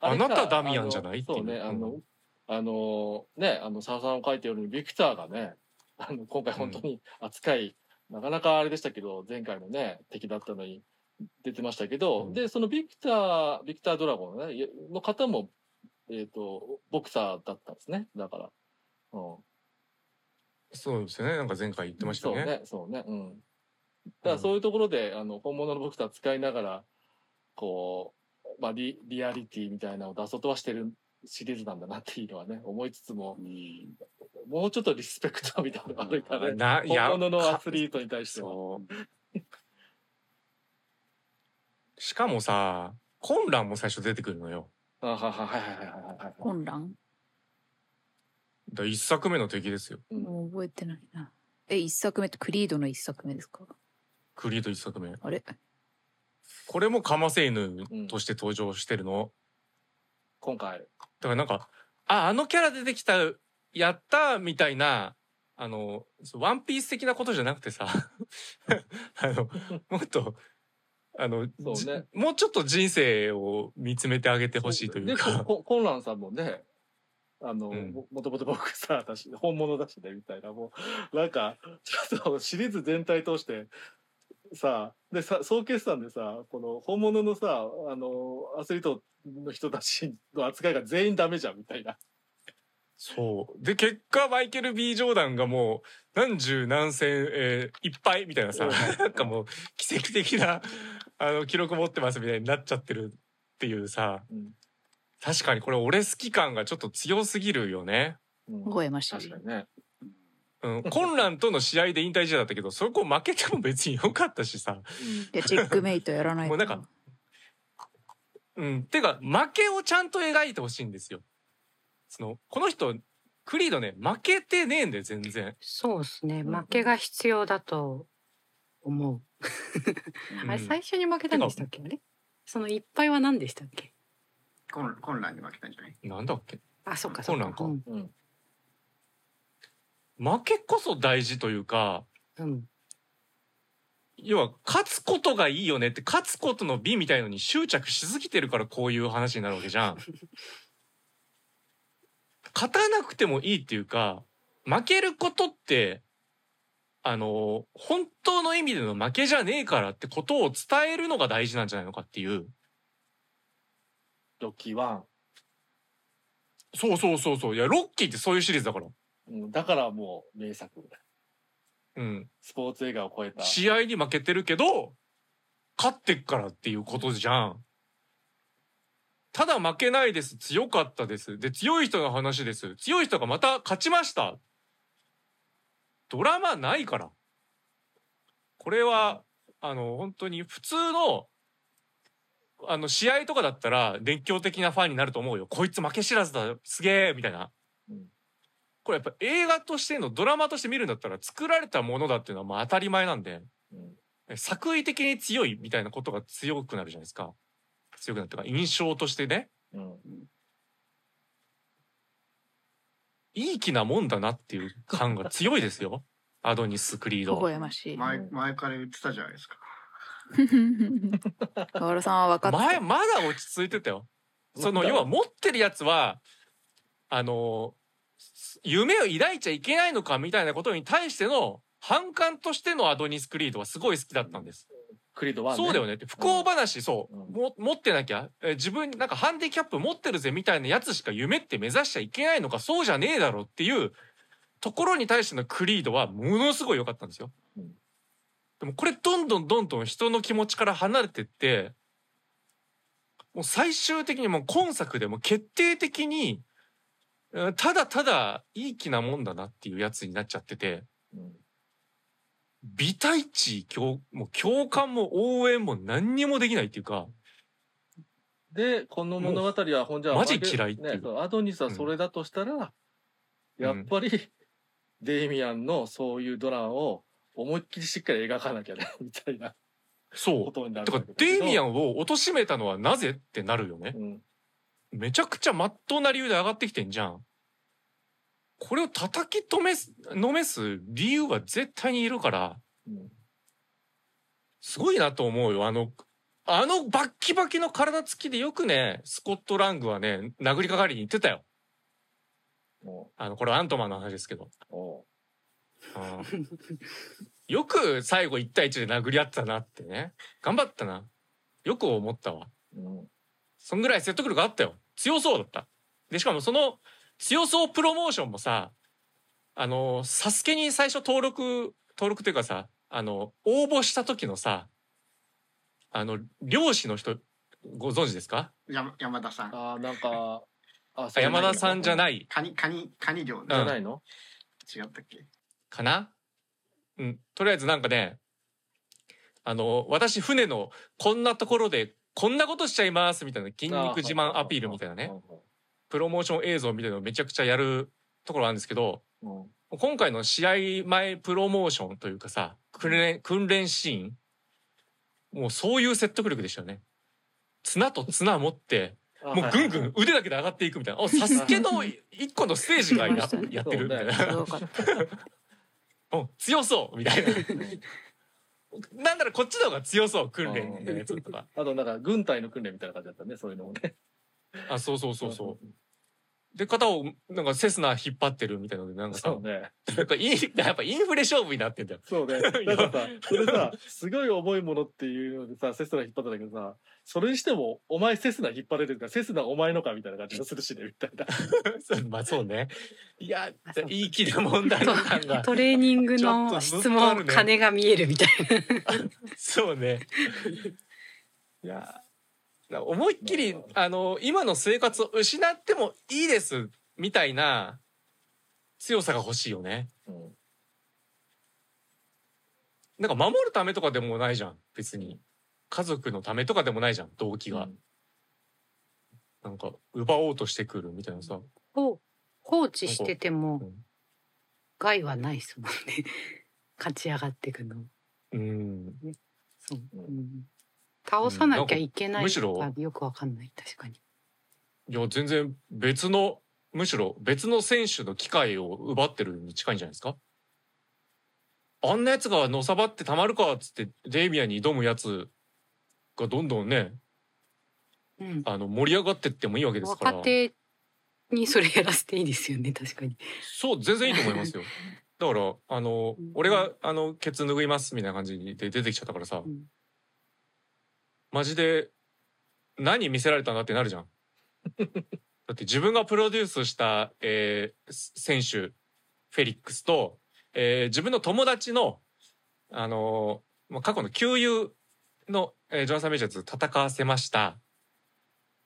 あれかなたダミアンじゃないあのそうね、っていうあの、あの、ね、あの、沢さんを書いてるように、ビクターがね、あの、今回本当に扱い、なかなかあれでしたけど、前回のね、敵だったのに出てましたけど、うんで、そのビクター、ビクタードラゴンのね、いの方も、えっ、と、ボクサーだったんですね。だから。うん。そうですよねなんか前回言ってましたよねそうね、そうね。うん。だからそういうところで、あの、本物のボクサー使いながら、こう、まあリ、リアリティみたいなのを出そうとはしてるシリーズなんだなっていうのはね、思いつつも、もうちょっとリスペクトみたいなのがあるからね。[LAUGHS] ないや本物のアかスリートに対しては。しかもさ混乱も最初出てくるのよあはははいはいはいはいはい。混乱一作目の敵ですようんもう覚えてないな。え、一作目ってクリードの一作目ですか？クリード一作目あれ？これもカマセイヌとして登場してるの、今回。だからなんかああのキャラ出てきたやったみたいなあのワンピース的なことじゃなくてさ [LAUGHS] あのもっとあの、ね。じもうちょっと人生を見つめてあげてほしいというで、かこコンランさんもね、あの、うん。ももともとボクサーだし、本物だしね、みたいな、もう、なんか、ちょっとシリーズ全体通して、さ、で、さ、総決算でさ、この本物のさ、あの、アスリートの人たちの扱いが全員ダメじゃん、みたいな。そう。で、結果、マイケル・ B・ ジョーダンがもう、何十何千、えーいっぱいみたいなさ、うんなんかもう、奇跡的な、あの、記録持ってますみたいになっちゃってるっていうさ、うん確かにこれ俺好き感がちょっと強すぎるよね。うん微笑ましい。確かにね。うん。混乱との試合で引退試合だったけど、そこ負けても別に良かったしさ。いや、チェックメイトやらないと。もうなんかうん。てか、負けをちゃんと描いてほしいんですよ。その、この人、クリードね、負けてねえんだよ、全然。そうですね。うん負けが必要だと思う。うんあれ最初に負けたんでしたっけ？あれ？そのいっぱいは何でしたっけ？混混乱に負けたんじゃない？なんだっけ？あ、そっかそっか。そうなんかうんうん。負けこそ大事というか、うん。要は勝つことがいいよねって勝つことの美みたいのに執着しすぎてるからこういう話になるわけじゃん。[LAUGHS] 勝たなくてもいいっていうか負けることってあの本当の意味での負けじゃねえからってことを伝えるのが大事なんじゃないのかっていうロッキーワそうそうそうそういやロッキーってそういうシリーズだから、ン。うん、だからもう名作。うん、スポーツ映画を超えた。試合に負けてるけど勝ってっからっていうことじゃん。ただ負けないです。強かったです。で強い人の話です。強い人がまた勝ちました。ドラマないから。これはあの本当に普通のあの試合とかだったら熱狂的なファンになると思うよ。こいつ負け知らずだ。すげえみたいな。うん。これやっぱ映画としてのドラマとして見るんだったら作られたものだっていうのはまあ当たり前なんで。うん。作為的に強いみたいなことが強くなるじゃないですか強くなるというか印象としてねうん。いい気なもんだなっていう感が強いですよ [LAUGHS] アドニス・クリー微ド笑ましい。前前から言ってたじゃないですか。河原さんは分かって前た。まだ落ち着いてたよその要は持ってるやつはあの夢を抱いちゃいけないのかみたいなことに対しての反感としてのアドニス・クリードはすごい好きだったんですクリードワン、そうだよね。って不幸話そう、うんも持ってなきゃ。え自分なんかハンディキャップ持ってるぜみたいなやつしか夢って目指しちゃいけないのかそうじゃねえだろっていうところに対してのクリードはものすごい良かったんですよ。うん。でもこれどんどんどんどん人の気持ちから離れてってもう最終的にもう今作でも決定的にうんただただいい気なもんだなっていうやつになっちゃってて。うん美対値共もう共感も応援も何にもできないっていうか。で、この物語は、ほんじゃ、マジ嫌いっていう。ねアドニスはそれだとしたら、やっぱり、デイミアンのそういうドラマを思いっきりしっかり描かなきゃね、[LAUGHS] みたいな。そう。ことになるだからデイミアン、ンを貶めたのはなぜってなるよね。うん、めちゃくちゃ真っ当な理由で上がってきてんじゃんこれを叩き止めすのめす理由は絶対にいるからうん。すごいなと思うよ。あのあのバッキバキの体つきでよくねスコット・ラングはね殴りかかりに行ってたよ。もあのこれはアントマンの話ですけど。よく最後1対1で殴り合ってたなってね。頑張ったな。よく思ったわ。ううん。そんぐらい説得力あったよ。強そうだった。でしかもその強そうプロモーションもさあのサスケに最初登録登録というかさあの応募した時のさあの漁師の人ご存知ですか？山山田さん。ああ、なんか、あ、あ山田さんじゃない。いカニ、カニ、カニ漁じゃないの、違ったっけ？かな？うん。とりあえずなんかねあの私船のこんなところでこんなことしちゃいますみたいな筋肉自慢アピールみたいなねプロモーション映像みたいなのをめちゃくちゃやるところあるんですけどうん。うん今回の試合前プロモーションというかさ訓練訓練シーンもうそういう説得力でしたよね。綱と綱持ってあもうぐんぐん腕だけで上がっていくみたいな。おサスケの [LAUGHS] 一個のステージがややってるみたいな。すごかった。[LAUGHS] うん強そうみたいな。なんならこっちの方が強そう訓練のやつとか。あと、なんか、軍隊の訓練みたいな感じだったね、そういうのもね。あそうそうそうそう。で肩をなんかセスナ引っ張ってるみたいなのでなんかさそうね。なんかイン [LAUGHS] やっぱインフレ勝負になってんだよ。そうね。なんかさ、それさ、すごい重いものっていうのでさ、セスナ引っ張ったんだけどさ、それにしても、お前セスナ引っ張れるから、セスナお前のかみたいな感じがするしね、みたいな。そ [LAUGHS] うまあそうね。いやいい気な問題感が。トレーニングの質あるね問金が見えるみたい [LAUGHS] そうね。いや、思いっきり、あの、今の生活を失ってもいいです、みたいな強さが欲しいよね。うんなんか守るためとかでもないじゃん、別に。家族のためとかでもないじゃん、動機が。なんか、奪おうとしてくるみたいなさ。放置しててうもん害はないですもんね。[LAUGHS] 勝ち上がっていくの。うん。そう。うんうん倒さなきゃいけないむしろのかよくわかんない確かに。いや、全然別の、むしろ別の選手の機会を奪ってるに近いんじゃないですか？あんなやつがのさばってたまるかっつってデイミアンに挑むやつがどんどんね、うん。あの盛り上がってってもいいわけですから。若手にそれやらせていいですよね確かに。そう、全然いいと思いますよ。[LAUGHS] だから、あのうん、俺が、あの、ケツ拭いますみたいな感じで出てきちゃったからさ、うんマジで、何見せられたんだってなるじゃん。[LAUGHS] だって自分がプロデュースした、えー選手、フェリックスと、えー自分の友達の、あのー過去の旧友の、えージョナサン・メジャーズ戦わせました。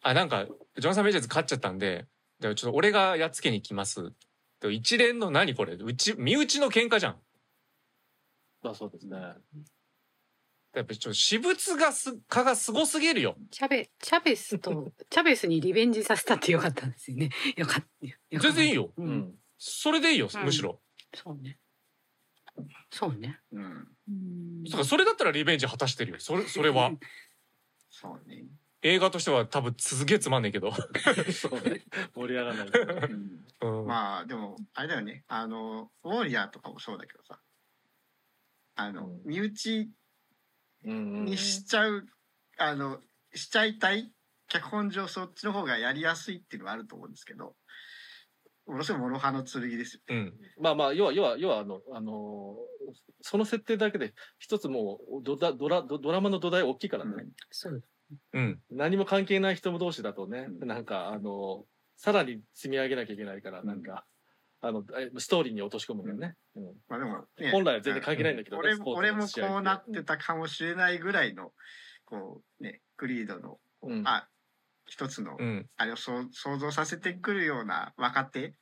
あ、なんか、ジョナサン・メジャーズ勝っちゃったんで、でちょっと俺がやっつけに来ます。一連の何これ？うち、身内の喧嘩じゃん。まあそうですね。やっぱりちょっと私物がす、化がすごすぎるよ。チャベチャベスと [LAUGHS] チャベスにリベンジさせたってよかったんですよね。よかった。全然いいよ。う。うんん。それでいいよ、うんむしろ。そうね。そうね。うん。うんだからそれだったらリベンジ果たしてるよ。それ、それは。[LAUGHS] そうね。映画としては多分すげえつまんねえけど。[LAUGHS] そうね。盛り上がらない。うんうん。まあでもあれだよねあのウォーリアーとかもそうだけどさあの、うん身内うんにしちゃう、あのしちゃいたい脚本上そっちの方がやりやすいっていうのはあると思うんですけどものすごい諸刃の剣ですようん。まあまあ、要は、要は、要は、あの、あのーその設定だけで、一つもうドラ、ドラ、ドドラマの土台大きいからね。そう。うん。何も関係ない人同士だとね、うんなんか、あのさらに積み上げなきゃいけないから、なんか、あの、えストーリーに落とし込むんだよね。うんまあでも、ね、本来は全然関係ないんだけどね俺俺もこうなってたかもしれないぐらいのこうねクリードのうん。あ一つの、うんあれをそう想像させてくるような若手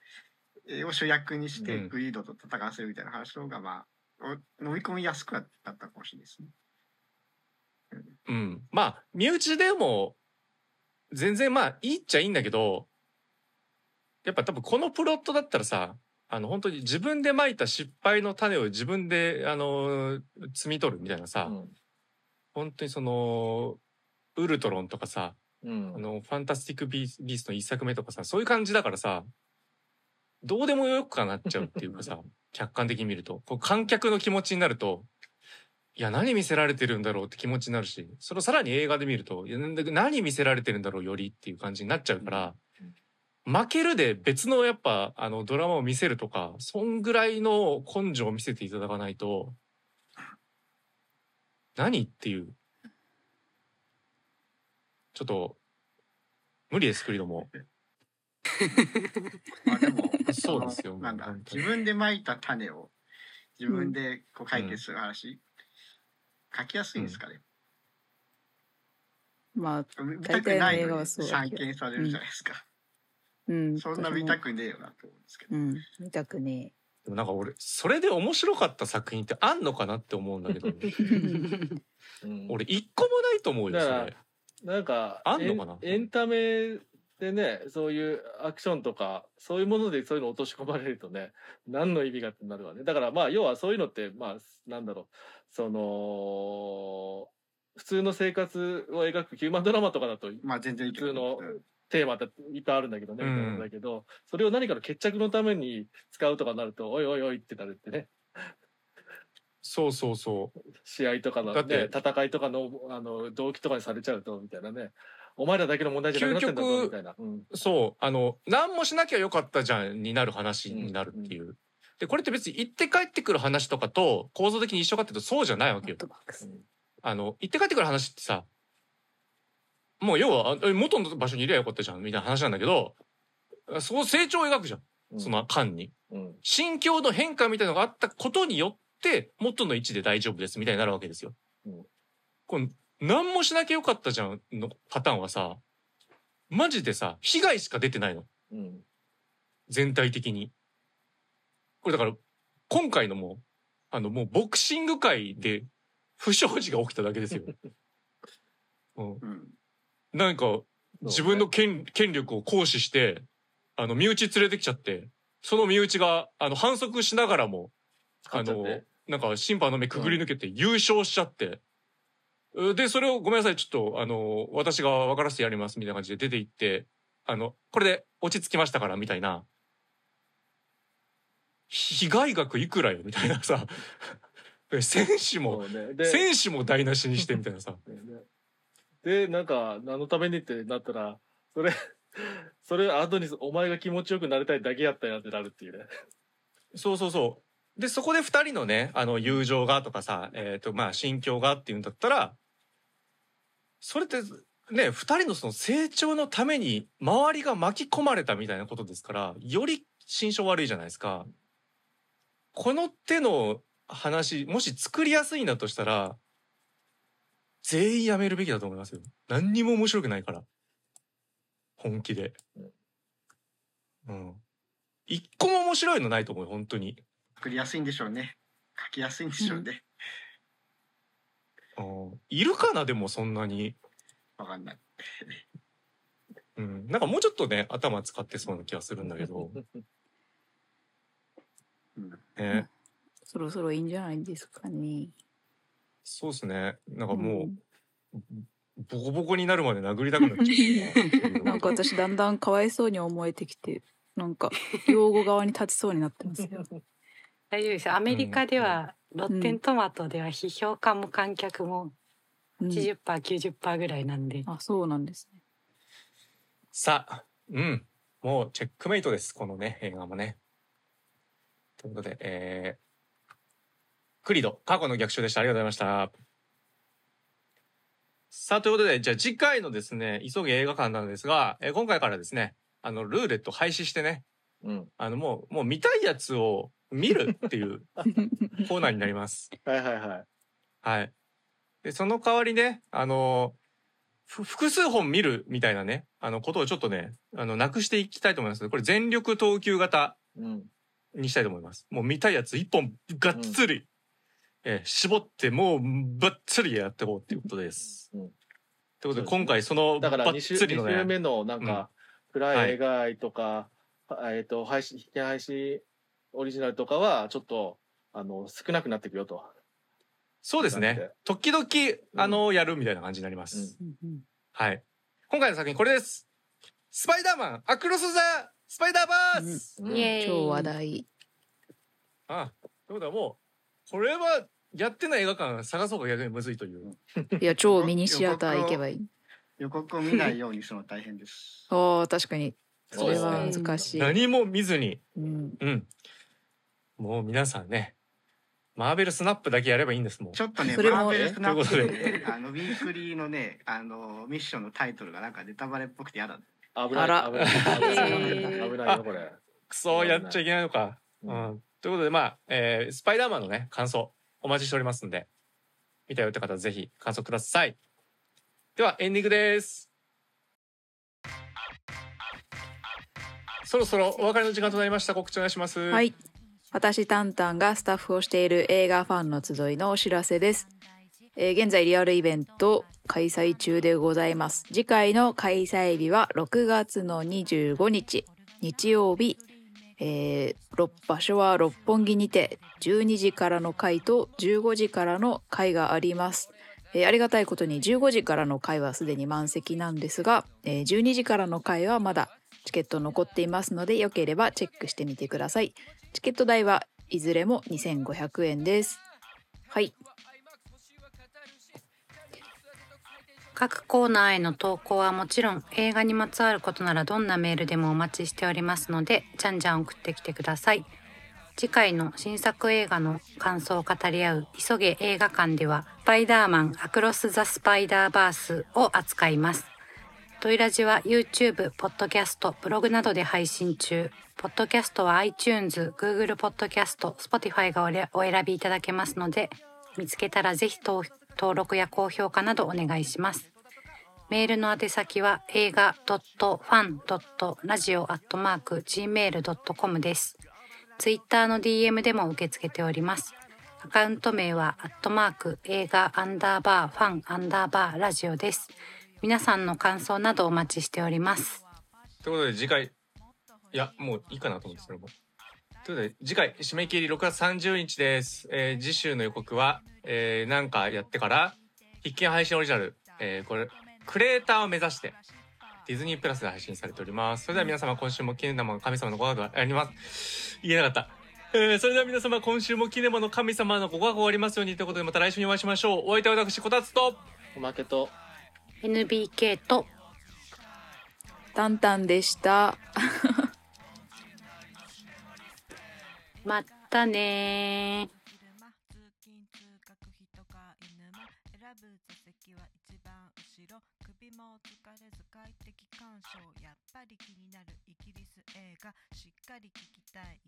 えーを主役にしてうんグリードと戦わせるみたいな話の方がまあお飲み込みやすくはだったかもしれないですね。うん。まあ、身内でも、全然まあ、いいっちゃいいんだけど、やっぱ多分このプロットだったらさ、あの、本当に自分で蒔いた失敗の種を自分で、あの、摘み取るみたいなさ、本当にその、ウルトロンとかさ、うん。あの、ファンタスティックビー・ストの一作目とかさ、そういう感じだからさ、どうでもよくなっちゃうっていうかさ、[LAUGHS] 客観的に見ると、こう観客の気持ちになると、いや、何見せられてるんだろうって気持ちになるし、それをさらに映画で見ると、いや何見せられてるんだろうよりっていう感じになっちゃうから、負けるで別のやっぱ、あの、ドラマを見せるとか、そんぐらいの根性を見せていただかないと、何っていう。ちょっと、無理ですけれども。ま [LAUGHS] あでもそうですよなんだ自分で蒔いた種を自分でこう解決する話、書きやすいんですかね。まあ、見たくない大体の映画のにはそうだ散けど見されるじゃないですか。うん。そんな見たくねえよなと思うんですけど。うん、見たくねでもなんか俺、それで面白かった作品ってあんのかなって思うんだけど、[LAUGHS] うん。俺一個もないと思うよ、そだかられ。なんかあんのかな？エンエンタメでねそういうアクションとかそういうものでそういうの落とし込まれるとね何の意味がってなるわね。だからまあ要はそういうのってまあなんだろう。その普通の生活を描くヒューマンドラマとかだとまあ全然いいけど普通のうんテーマっていっぱいあるんだけどね、うん。みたいなんだけどそれを何かの決着のために使うとかなるとおいおいおいってなるってね。そうそうそう。試合とかの、だって。ね、戦いとかのあの動機とかにされちゃうとみたいなね。お前らだけの問題じゃなくなってんだぞみたいな、うん。そう、あの、何もしなきゃよかったじゃんになる話になるっていう。で、これって別に行って帰ってくる話とかと構造的に一緒かっていうとそうじゃないわけよ。あの、行って帰ってくる話ってさ、もう要は、あえ元の場所にいりゃよかったじゃんみたいな話なんだけど、その成長を描くじゃん。うんその間に。うん心境の変化みたいなのがあったことによって、元の位置で大丈夫ですみたいになるわけですよ。うんこれ、何もしなきゃよかったじゃんのパターンはさ、マジでさ、被害しか出てないの。うん全体的に。これだから、今回のも、あの、もうボクシング界で不祥事が起きただけですよ。[LAUGHS] うん、うんなんか、自分の権権力を行使して、あの、身内連れてきちゃって、その身内が、あの、反則しながらも、あのなんか審判の目くぐり抜けて優勝しちゃって、で、それをごめんなさい、ちょっと、あの、私が分からせてやります、みたいな感じで出て行って、あの、これで落ち着きましたから、みたいな。被害額いくらよ、みたいなさ。[LAUGHS] 選手も、ねで選手も台無しにして、みたいなさ。でなんか何のためにってなったらそれ [LAUGHS] それ後にお前が気持ちよくなりたいだけやったんやってなるっていうねそうそうそう。で、そこで二人のね、あの、友情がとかさ、えっ、と、まあ、心境がっていうんだったら、それって、ね、二人のその成長のために、周りが巻き込まれたみたいなことですから、より心象悪いじゃないですか。この手の話、もし作りやすいんだとしたら、全員やめるべきだと思いますよ。何にも面白くないから。本気で。うん。一個も面白いのないと思うよ、本当に。作りやすいんでしょうね書きやすいんでしょうね、うんいるかなでもそんなに。わかんないうん。なんかもうちょっとね、頭使ってそうな気がするんだけど。うんね。そろそろいいんじゃないですかね。そうですね。なんかもう、ボコボコになるまで殴りたくなっちゃう。[LAUGHS] なんか私だんだんかわいそうに思えてきて、なんか擁護側に立ちそうになってますよ。大丈夫ですよアメリカでは、ロッテントマトでは批評家も観客もうん、80%90% ぐらいなんで、あ、そうなんですね。さあ、うん。もうチェックメイトです。このね、映画もね。ということで、えー、クリド、過去の逆襲でした。ありがとうございました。さあ、ということで、じゃあ次回のですね、急げ映画館なんですが、えー今回からですね、あの、ルーレット廃止してね、うんあの、もう、もう見たいやつを見るっていう [LAUGHS] コーナーになります。はいはいはいはい。で、その代わりね、あのふ複数本見るみたいなね、あの、ことをちょっとね、あの、なくしていきたいと思いますのでこれ全力投球型うん。にしたいと思います。もう見たいやつ一本がっつり、えー絞ってもうばっつりやっていこうっていうことです。うんということで今回そのばだからっ2週二つりのね、週目のなんうんか、フライ映画愛とか、えっ、と、配信、引き配信オリジナルとかは、ちょっと、あの、少なくなっていくよと。そうですね。時々、あの、やるみたいな感じになります。うんうんはい。今回の作品これです。スパイダーマン、アクロス・ザ・スパイダーバース、うん超話題。あ、ということはもう、これはやってない映画館探そうが逆にむずいという。[LAUGHS] いや、超ミニシアター行けばいい。予告を見ないようにするの大変です。[LAUGHS] ああ、確かに。それは難しい。何も見ずに、うん。うん。もう皆さんね、マーベルスナップだけやればいいんですもん。ちょっとね、それもマーベルスナップというで、あの、ウィークリーのね、あの、ミッションのタイトルがなんかネタバレっぽくて嫌だ。危ない。あら危ない。危ない危ないよ、これ。くそやっちゃいけないのか。ううんん。ということで、まあ、えースパイダーマンのね、感想、お待ちしておりますんで、見たよって方はぜひ感想ください。では、エンディングです。そろそろお別れの時間となりました。告知お願いします。は。い。私、タンタンがスタッフをしている映画ファンの集いのお知らせです。えー現在リアルイベント開催中でございます。次回の開催日は6月の25日、日曜日、えー場所は六本木にて12時からの回と15時からの回があります。えーありがたいことに15時からの回はすでに満席なんですが、えー12時からの回はまだチケット残っていますのでよければチェックしてみてください。チケット代はいずれも2500円です。はい。各コーナーへの投稿はもちろん映画にまつわることならどんなメールでもお待ちしておりますのでじゃんじゃん送ってきてください次回の新作映画の感想を語り合う急げ映画館ではスパイダーマンアクロス・ザ・スパイダーバースを扱いますトイラジは YouTube、ポッドキャスト、ブログなどで配信中。ポッドキャストは iTunes、Google ポッドキャスト、Spotify がお選びいただけますので、見つけたらぜひ登登録や高評価などお願いします。メールの宛先は映画 .fan.radio.gmail.com です。ツイッターの DM でも受け付けております。アカウント名はアットマーク映画アンダーバーファンアンダーバーラジオです。皆さんの感想などお待ちしております。ということで、次回、いや、もういいかなと思って、それも。ということで、次回、締め切り6月30日です。えー次週の予告は、えーなんかやってから、必見配信オリジナル、えーこれ、クレーターを目指して、ディズニープラスで配信されております。それでは皆様、今週もキネマの神様のご加護があります。言えなかった。えーそれでは皆様、今週もキネマの神様のご加護がありますようにということで、また来週にお会いしましょう。お相手は私、こたつと、おまけと、NBK とタンタンでした。またねー。通勤通学人か犬も選ぶ座席は一番後ろ首も疲れず快適鑑賞やっぱり気になるイギリス映画しっかり聞きたい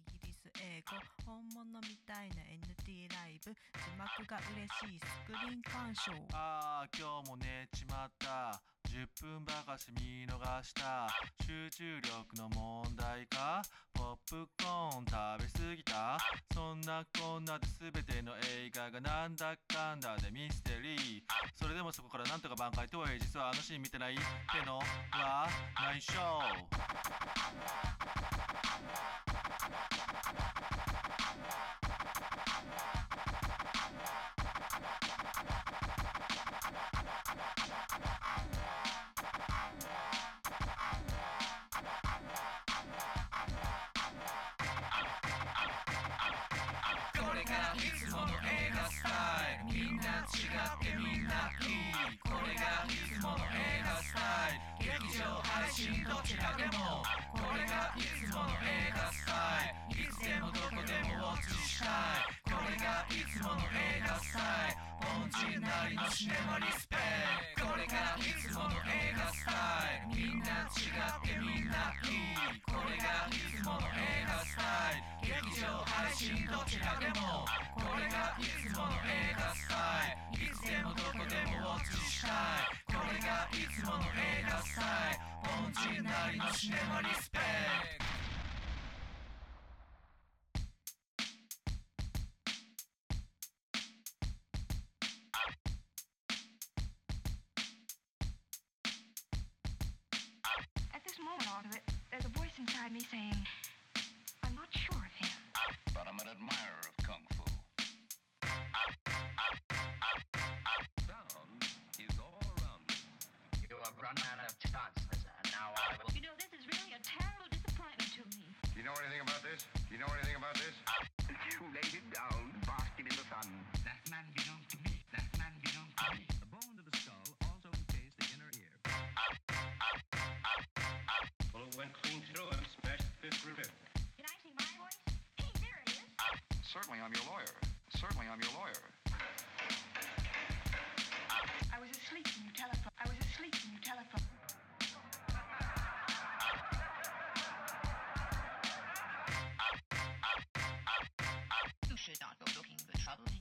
ス英語本物みたいな NT ライブ。字幕が嬉しいスクリーン鑑賞。ああ今日も寝ちまった10分ばかし見逃した。集中力の問題か？ポップコーン食べ過ぎた？そんなこんなで全ての映画がなんだかんだでミステリー。それでもそこからなんとか挽回とはいえ実はあのシーン見てないってのは内緒。Yeah. シネマリスペクトこれがいつもの映画スタイルみんな違ってみんないいこれがいつもの映画スタイル劇場配信どちらでもこれがいつもの映画スタイルいつでもどこでもウォッチしたいこれがいつもの映画スタイル凡人なりのシネマリスペクト You know anything about this? You laid it down, basking in the sun. That man belongs to me. That man belongs to me. The bone of the skull also contains the inner ear. Well, it went clean through and smashed the fifth rib. Can I see my voice? Hey, there it is. Certainly, I'm your lawyer. Certainly, I'm your lawyer. I was asleep when you telephoned. I was asleep when you telephoned. should not go looking for trouble.